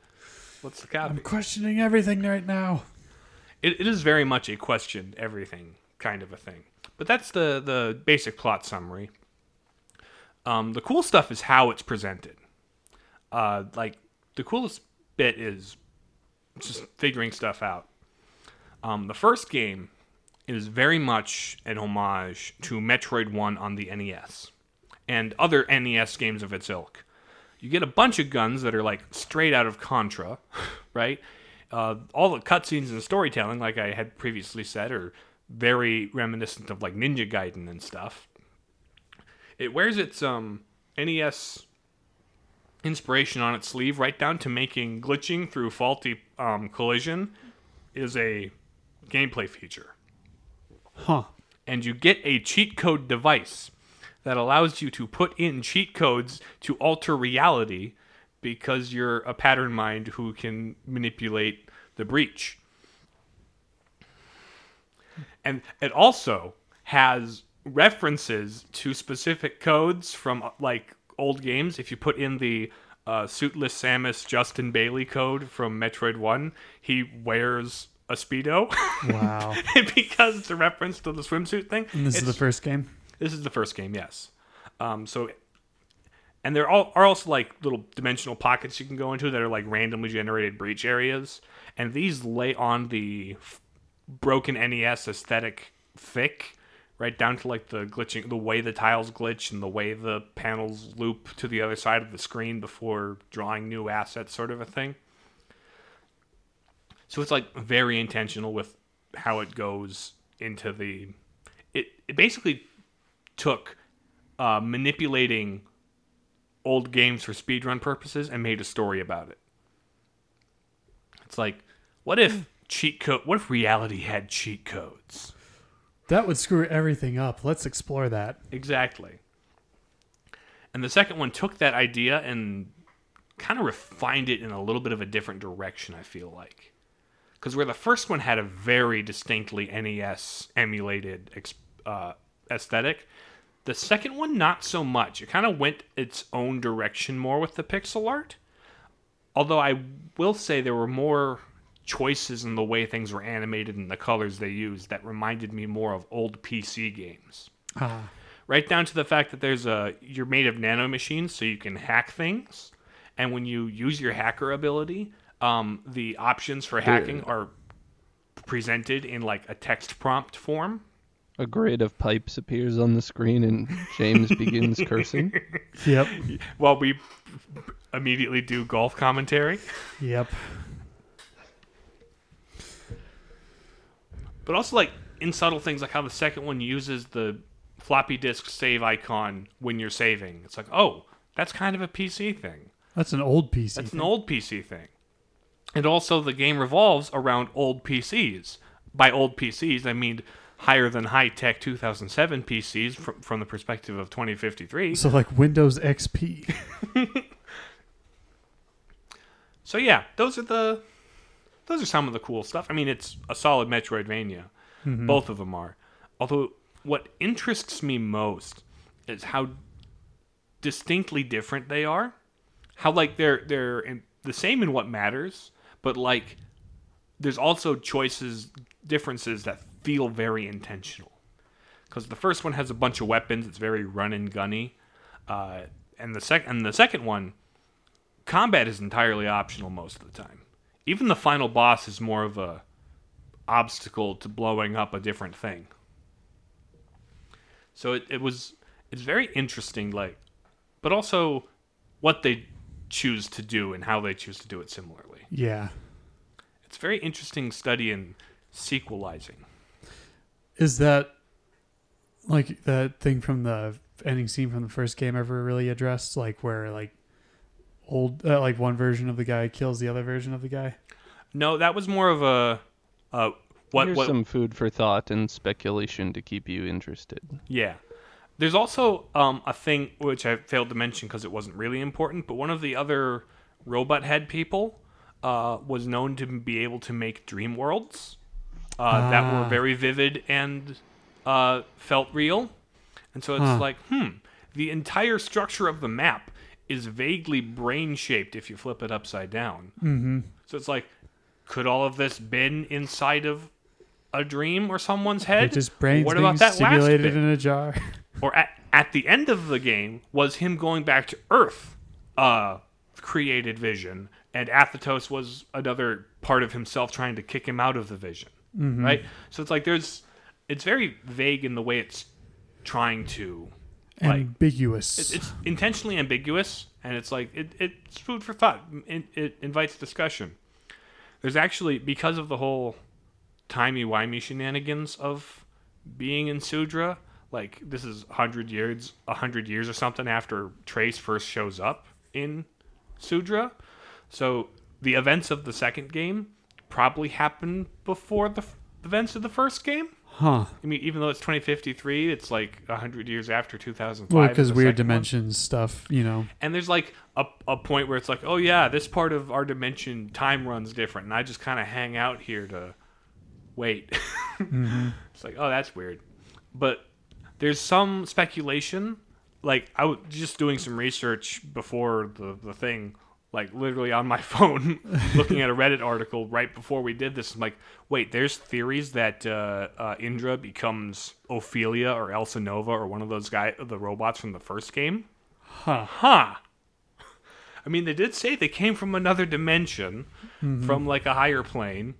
what's the copy? I'm questioning everything right now. it, it is very much a question everything kind of a thing. But that's the the basic plot summary. Um, the cool stuff is how it's presented. Uh, like the coolest bit is just figuring stuff out. Um, the first game is very much an homage to Metroid One on the NES and other NES games of its ilk. You get a bunch of guns that are like straight out of Contra, right? Uh, all the cutscenes and storytelling, like I had previously said, are very reminiscent of like Ninja Gaiden and stuff. It wears its um, NES inspiration on its sleeve, right down to making glitching through faulty um, collision is a gameplay feature Huh. and you get a cheat code device that allows you to put in cheat codes to alter reality because you're a pattern mind who can manipulate the breach. And it also has references to specific codes from like old games. If you put in the uh, suitless Samus Justin Bailey code from Metroid 1, he wears a Speedo. Wow. because it's a reference to the swimsuit thing. And this is the first game. this is the first game, yes. Um, so, and there all, are also like little dimensional pockets you can go into that are like randomly generated breach areas, and these lay on the f- broken NES aesthetic thick, right down to like the glitching, the way the tiles glitch and the way the panels loop to the other side of the screen before drawing new assets, sort of a thing. So it's like very intentional with how it goes into the. It, it basically took uh, manipulating old games for speedrun purposes and made a story about it. It's like What if cheat code? What if reality had cheat codes? That would screw everything up. Let's explore that. Exactly. And the second one took that idea and kind of refined it in a little bit of a different direction, I feel like. Because where the first one had a very distinctly NES emulated uh, aesthetic, the second one, not so much. It kind of went its own direction more with the pixel art. Although I will say there were more choices in the way things were animated and the colors they used that reminded me more of old PC games Ah, right down to the fact that there's a you're made of nano machines so you can hack things and when you use your hacker ability um, the options for hacking are presented in like a text prompt form A grid of pipes appears on the screen and James begins cursing. yep, while we immediately do golf commentary yep. but also like in subtle things like how the second one uses the floppy disk save icon when you're saving it's like oh that's kind of a pc thing That's an old PC. That's thing. an old PC thing. And also, the game revolves around old PCs. By old PCs, I mean higher than high tech 2007 PCs from, from the perspective of 2053. So like Windows XP. So yeah, those are the those are some of the cool stuff. I mean, it's a solid Metroidvania. Mm-hmm. Both of them are. Although what interests me most is how distinctly different they are. How like they're they're in, the same in what matters, but like there's also choices differences that feel very intentional. Because the first one has a bunch of weapons, it's very run and gunny, uh, and the second and the second one combat is entirely optional most of the time. Even the final boss is more of a obstacle to blowing up a different thing. So it, it was it's very interesting, like, but also what they choose to do and how they choose to do it similarly. Yeah. It's a very interesting study in sequelizing. Is that like that thing from the ending scene from the first game ever really addressed? Like where like old uh, like one version of the guy kills the other version of the guy? No, that was more of a uh, what Here's what some food for thought and speculation to keep you interested. Yeah. There's also um, a thing which I failed to mention because it wasn't really important, but one of the other robot head people uh, was known to be able to make dream worlds uh, that were Ah. very vivid and uh, felt real. And so it's Huh. like, hmm, the entire structure of the map is vaguely brain shaped if you flip it upside down. Mm-hmm. So it's like, could all of this been inside of a dream or someone's head? Just brains what about that stimulated in a jar. or at, at the end of the game was him going back to Earth, uh, created Vision, and Athetos was another part of himself trying to kick him out of the Vision, mm-hmm. right? So it's like there's, it's very vague in the way it's trying to, like, Ambiguous. it's, it's intentionally ambiguous, and it's like it, it's food for thought. It, it invites discussion. There's actually because of the whole timey wimey shenanigans of being in Sudra. Like this is hundred years, hundred years or something after Trace first shows up in Sudra. So the events of the second game probably happened before the f- events of the first game. huh. I mean, even though it's 2053, it's like 100 years after 2005. Well, because weird second one. dimensions stuff, you know. And there's like a, a point where it's like, oh, yeah, this part of our dimension time runs different. And I just kind of hang out here to wait. Mm-hmm. It's like, oh, that's weird. But there's some speculation. Like, I was just doing some research before the, the thing, like literally on my phone, looking at a Reddit article right before we did this. I'm like, wait, there's theories that uh, uh, Indra becomes Ophelia or Elsenova or one of those guy, the robots from the first game. Huh. Huh. I mean, they did say they came from another dimension, from like a higher plane,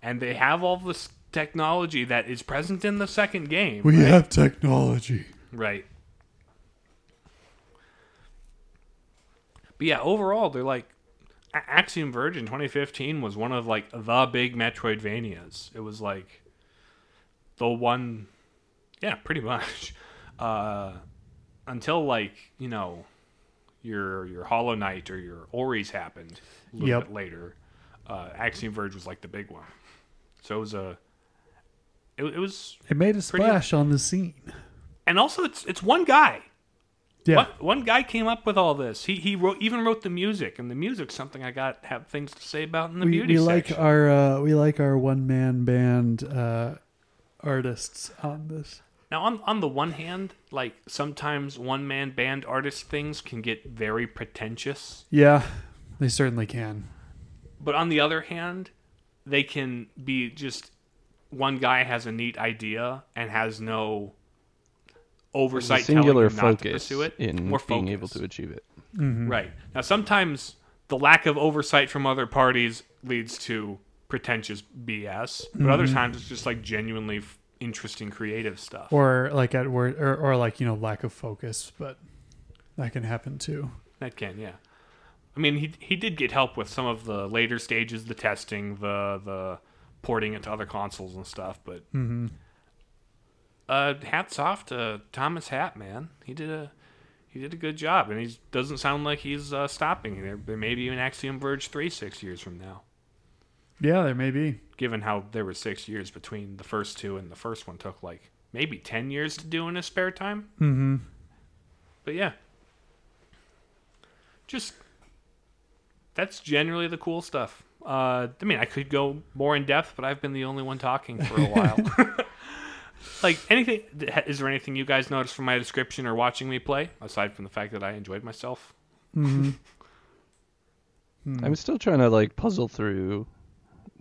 and they have all this technology that is present in the second game. We right? have technology. Right. But yeah, overall, they're like Axiom Verge in 2015 was one of like the big Metroidvanias. It was like the one, yeah, pretty much. Uh, until like you know your your Hollow Knight or your Ori's happened a little Yep. bit later. uh, Axiom Verge was like the big one. So it was a. It, it was, It made a Pretty- splash on the scene. and also it's it's one guy. Yeah. One, one guy came up with all this. He he wrote even wrote the music, and the music's something I got have things to say about in the we, beauty we like our uh, we like our one man band uh, artists on this. Now, on on the one hand, like sometimes one man band artist things can get very pretentious, Yeah, they certainly can. but on the other hand, they can be just one guy has a neat idea and has no oversight singular telling him not to focus pursue it. in More being able to achieve it. Right. Now, sometimes the lack of oversight from other parties leads to pretentious BS, but other times it's just like genuinely f- interesting creative stuff. Or like at word or, or like you know lack of focus, but that can happen too. That can, yeah. I mean, he he did get help with some of the later stages, the testing, the the porting it to other consoles and stuff. But Mm-hmm. Uh, hats off to Thomas Happ, man. He did a he did a good job, and he doesn't sound like he's uh, stopping. There, there may be an Axiom Verge three six years from now. Yeah, there may be. given how there were six years between the first two and the first one took like maybe 10 years to do in his spare time Mm-hmm. but yeah just that's generally the cool stuff uh, i mean i could go more in depth but i've been the only one talking for a while like anything is there anything you guys noticed from my description or watching me play aside from the fact that i enjoyed myself Mm-hmm. I'm still trying to like puzzle through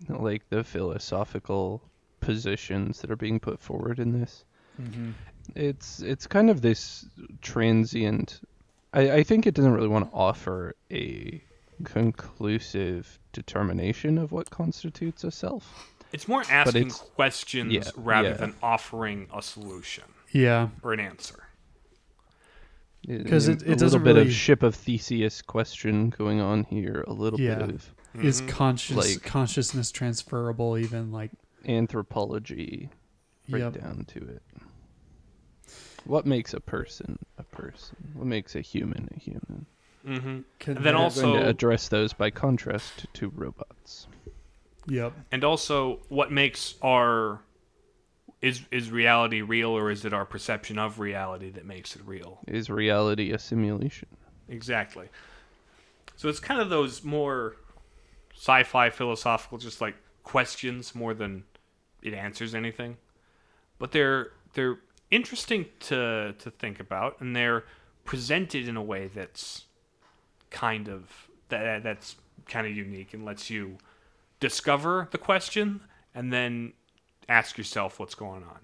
like the philosophical positions that are being put forward in this. Mm-hmm. It's it's kind of this transient. I, I think it doesn't really want to offer a conclusive determination of what constitutes a self. It's more asking it's- questions yeah, rather yeah. than offering a solution Yeah, or an answer. Because it- it a little doesn't bit really- of ship of Theseus question going on here. A little Yeah. bit of is Mhm. conscious Like- consciousness transferable? Even like anthropology right yep. down to it. What makes a person a person? What makes a human a human? mm-hmm. Can And then also- going to address those by contrast to robots. Yep. and also what makes our is is reality real or is it our perception of reality that makes it real Is reality a simulation? exactly so it's kind of those more sci-fi philosophical just like questions more than it answers anything but they're they're interesting to to think about and they're presented in a way that's kind of that that's kind of unique and lets you discover the question and then ask yourself what's going on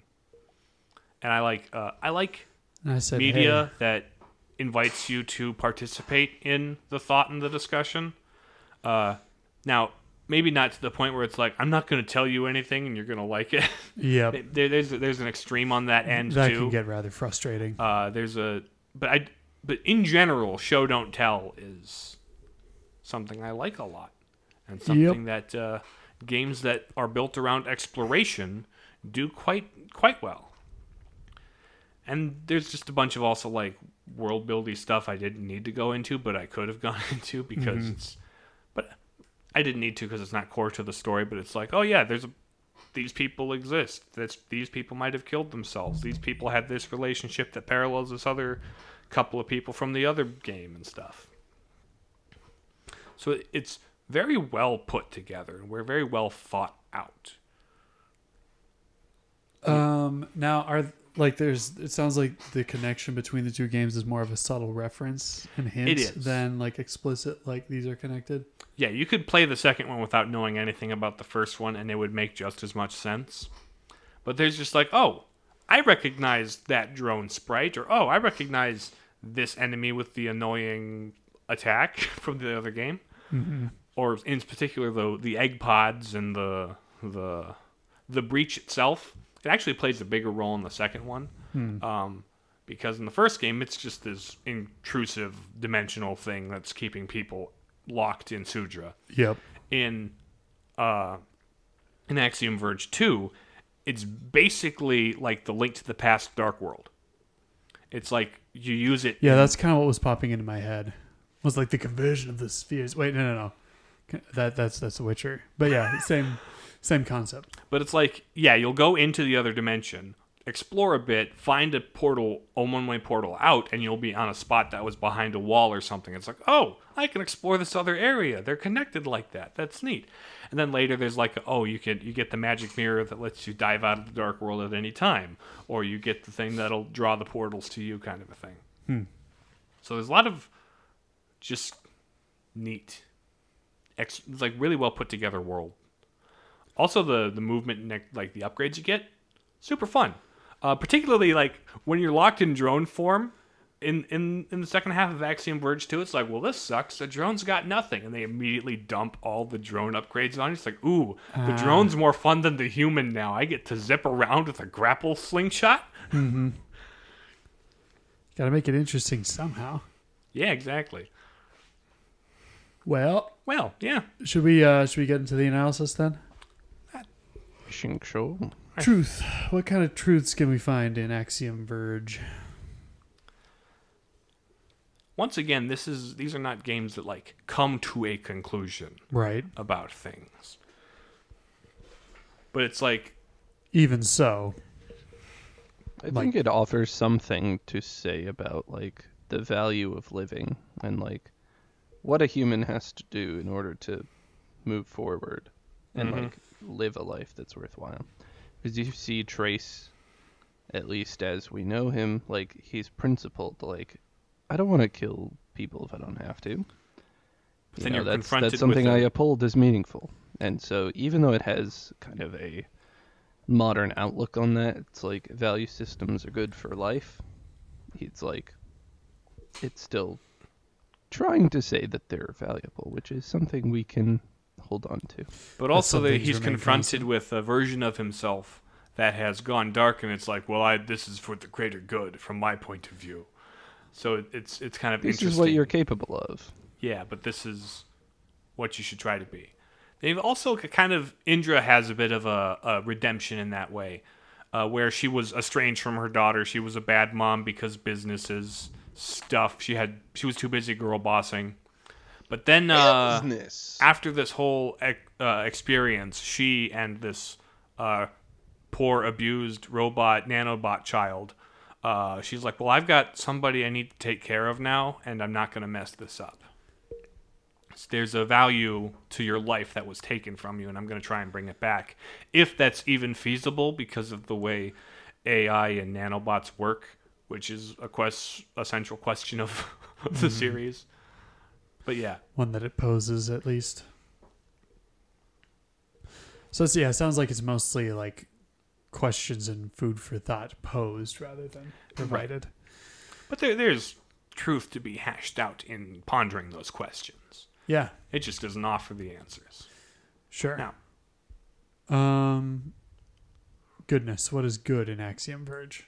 and i like uh, i like I said media hey, that invites you to participate in the thought and the discussion. Uh, now, maybe not to the point where it's like I'm not going to tell you anything and you're going to like it. Yeah, there, there's there's an extreme on that end that too. can get rather frustrating. uh, there's a but I but in general, show don't tell is something I like a lot and something that uh, games that are built around exploration do quite quite well. And there's just a bunch of also like world building stuff I didn't need to go into, but I could have gone into because it's. But I didn't need to because it's not core to the story. But it's like, oh yeah, there's a, these people exist. That's these people might have killed themselves. These people had this relationship that parallels this other couple of people from the other game and stuff. So it's very well put together and we're very well thought out. Um, now are like there's it sounds like the connection between the two games is more of a subtle reference and hint It is. than like explicit like these are connected. Yeah, you could play the second one without knowing anything about the first one, and it would make just as much sense. But there's just like, oh, I recognize that drone sprite, or oh, I recognize this enemy with the annoying attack from the other game, or in particular the the egg pods and the the the breach itself. It actually plays a bigger role in the second one, um, because in the first game it's just this intrusive dimensional thing that's keeping people locked in Sudra. Yep. In uh, in Axiom Verge two, it's basically like the Link to the Past Dark World. It's like you use it. Yeah, that's kind of what was popping into my head. It Was like the conversion of the spheres. Wait, no, no, no. That that's that's The Witcher. But yeah, same same concept. But it's like, yeah, you'll go into the other dimension, explore a bit, find a portal, a one-way portal out, and you'll be on a spot that was behind a wall or something. It's like, oh, I can explore this other area. They're connected like that. That's neat. And then later, there's like, oh, you can you get the magic mirror that lets you dive out of the dark world at any time, or you get the thing that'll draw the portals to you, kind of a thing. Hmm. So there's a lot of just neat, ex- it's like really well put together world. Also, the the movement, and like the upgrades you get, super fun. Uh, particularly like when you're locked in drone form. In, in in the second half of Axiom Verge 2, it's like, well, this sucks. The drone's got nothing, and they immediately dump all the drone upgrades on you. It's like, ooh, the drone's more fun than the human now. I get to zip around with a grapple slingshot. Got to make it interesting somehow. Yeah, exactly. Well, Well, yeah. should we uh should we get into the analysis then? Fishing show. Truth. What kind of truths can we find in Axiom Verge? Once again, this is these are not games that like come to a conclusion Right. about things. But it's like Even so, I Like- think it offers something to say about like the value of living and like what a human has to do in order to move forward and Mhm. like live a life that's worthwhile. Because you see Trace, at least as we know him, like he's principled. Like I don't want to kill people if I don't have to. But then You know, that's, confronted that's something I uphold as meaningful. And so even though it has kind of a modern outlook on that, it's like value systems are good for life. It's like it's still trying to say that they're valuable, which is something we can hold on to. But also, that he's confronted constant. with a version of himself that has gone dark, and it's like, well, I this is for the greater good from my point of view. So it's it's kind of interesting. This interesting. is what you're capable of. yeah, but this is what you should try to be. They've also kind of Indra has a bit of a, a redemption in that way, uh, where she was estranged from her daughter. She was a bad mom because businesses stuff. She had she was too busy girl bossing. But then uh, after this whole uh, experience, she and this uh, poor abused robot nanobot child, uh, she's like, "Well, I've got somebody I need to take care of now, and I'm not going to mess this up." So there's a value to your life that was taken from you, and I'm going to try and bring it back, if that's even feasible, because of the way AI and nanobots work, which is a quest, a central question of, of the series. But yeah, one that it poses at least. So it's, yeah, it sounds like it's mostly like questions and food for thought posed rather than provided. But there, there's truth to be hashed out in pondering those questions. Yeah, It just doesn't offer the answers. sure. Now, Um, goodness, what is good in Axiom Verge?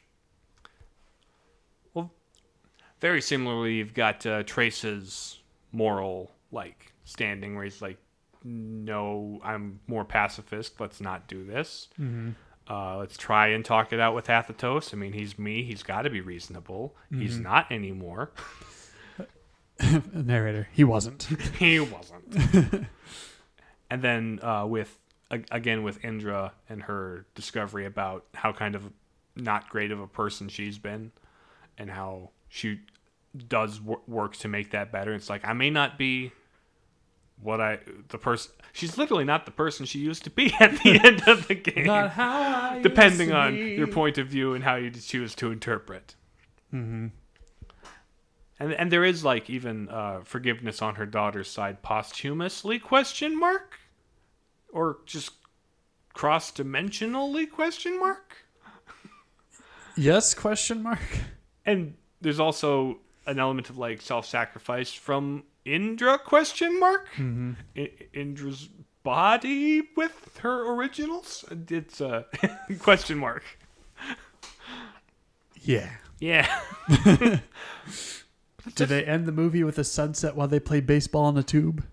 Very similarly, you've got uh, Trace's moral like standing, where he's like, "No, I'm more pacifist. Let's not do this. Mm-hmm. Uh, let's try and talk it out with Athetos. I mean, he's me. He's got to be reasonable. He's Mm-hmm. not anymore. Narrator, he wasn't. he wasn't. and then uh, with again with Indra and her discovery about how kind of not great of a person she's been, and how she does wor- work to make that better. It's like I may not be what I the person. She's literally not the person she used to be at the end of the game. Not how I depending used to on your point of view and how you choose to interpret. Mhm. And and there is like even uh, forgiveness on her daughter's side posthumously question mark, or just cross dimensionally question mark. Yes? Question mark. And there's also an element of like self sacrifice from Indra question mark. Mm-hmm. I- Indra's body with her originals. It's a question mark. Yeah. Yeah. do they end the movie with a sunset while they play baseball on a tube?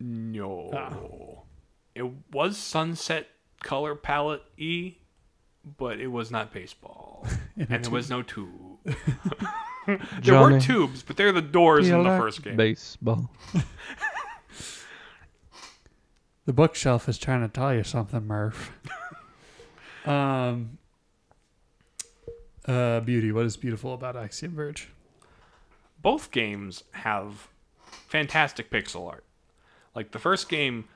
No. Ah. It was sunset color palette E, but it was not baseball. In and there was no tube. there were tubes, but they're the doors in the Like first game. Baseball. The bookshelf is trying to tell you something, Murph. um, uh, beauty. What is beautiful about Axiom Verge? both games have fantastic pixel art. Like the first game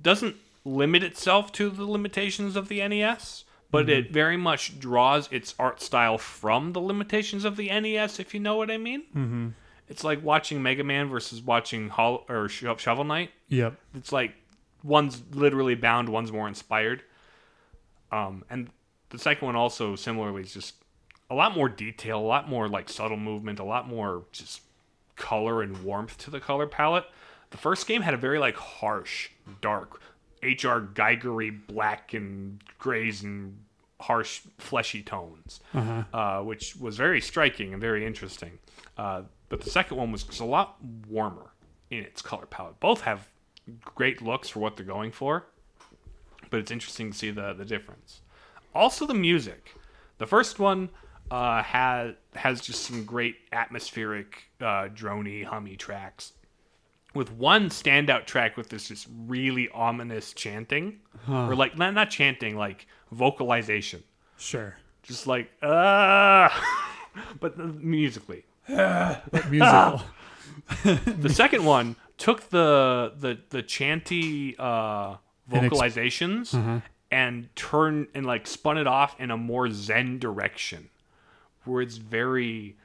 doesn't limit itself to the limitations of the NES, but it very much draws its art style from the limitations of the NES, if you know what I mean. Mm-hmm. It's like watching Mega Man versus watching Hol- or Sho- Shovel Knight. Yep. It's like one's literally bound, one's more inspired. Um, and the second one also similarly is just a lot more detail, a lot more like subtle movement, a lot more just color and warmth to the color palette. The first game had a very like harsh, dark, HR Geigery black and grays and harsh, fleshy tones, uh, which was very striking and very interesting. Uh, but the second one was a lot warmer in its color palette. Both have great looks for what they're going for, but it's interesting to see the the difference. Also, the music. The first one uh, has has just some great atmospheric, uh, drony, hummy tracks. With one standout track with this just really ominous chanting, or like not not chanting, like vocalization, Sure. just like uh but musically. Musical. The second one took the the the chanty uh, And ex- vocalizations and turned and like spun it off in a more zen direction, where it's very,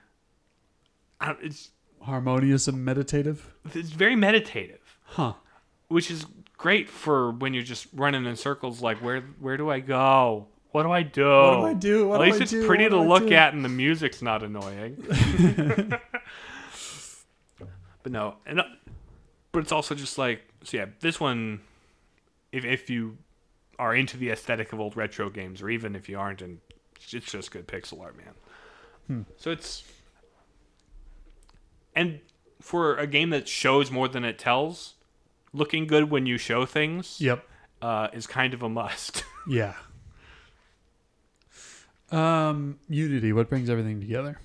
I don't, it's Harmonious and meditative. it's very meditative, Huh. which is great for when you're just running in circles. Like where where do I go? What do I do? What do I do? What At do least it's do? pretty What to look at, and the music's not annoying. but no, and uh, but it's also just like so. Yeah, this one, if if you are into the aesthetic of old retro games, or even if you aren't, and it's just good pixel art, man. Hmm. So it's and for a game that shows more than it tells, looking good when you show things Yep. uh, is kind of a must. Yeah. Um, Unity. What brings everything together?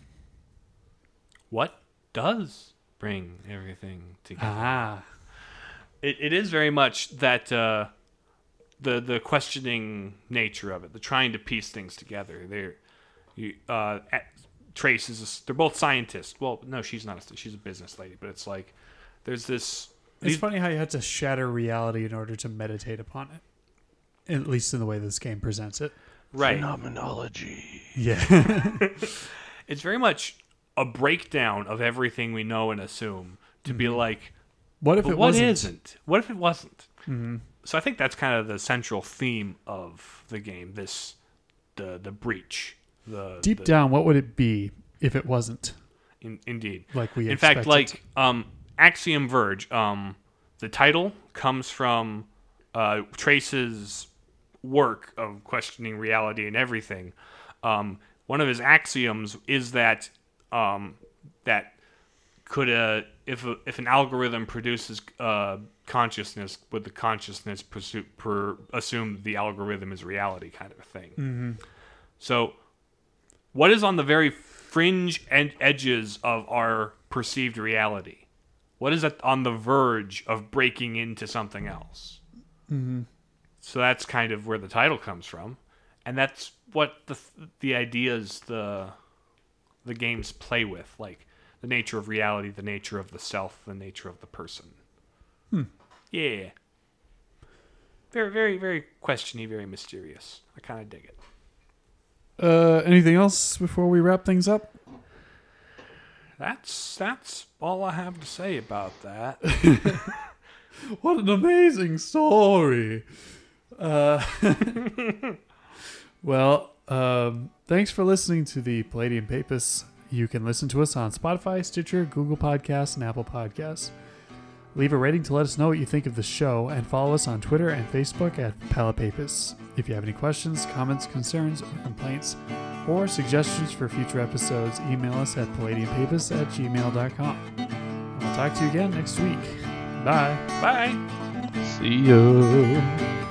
what does bring everything together? Ah. It, it is very much that uh, the the questioning nature of it, the trying to piece things together. They're you, uh, at, Trace is a, they're both scientists. Well, no, she's not. A, she's a business lady, but it's like there's this. It's these- funny how you have to shatter reality in order to meditate upon it. At least in the way this game presents it. right. Phenomenology. Yeah. It's very much a breakdown of everything we know and assume to be mm-hmm. like, what if but it what wasn't? isn't? What if it wasn't? Mm-hmm. So I think that's kind of the central theme of the game. This the the breach. The Deep the- down, what would it be if it wasn't in, indeed. like we in fact, like um, Axiom Verge, um, the title comes from uh, Trace's work of questioning reality and everything. Um, one of his axioms is that um, that could uh, if a, if an algorithm produces uh, consciousness, would the consciousness pursue, per, assume the algorithm is reality, kind of a thing. So, what is on the very fringe and edges of our perceived reality? What is it on the verge of breaking into something else? Mm-hmm. So that's kind of where the title comes from, and that's what the the ideas the the games play with, like the nature of reality, the nature of the self, the nature of the person. Yeah. Very, very, very questiony, very mysterious. I kind of dig it. Uh, anything else before we wrap things up? That's that's all I have to say about that. What an amazing story. Uh, well, um, thanks for listening to the Palladium Papists. You can listen to us on Spotify, Stitcher, Google Podcasts, and Apple Podcasts. Leave a rating to let us know what you think of the show, and follow us on Twitter and Facebook at Palapapus. If you have any questions, comments, concerns, or complaints, or suggestions for future episodes, email us at palladiumpapus at gmail.com. And we'll talk to you again next week. Bye. Bye. See ya.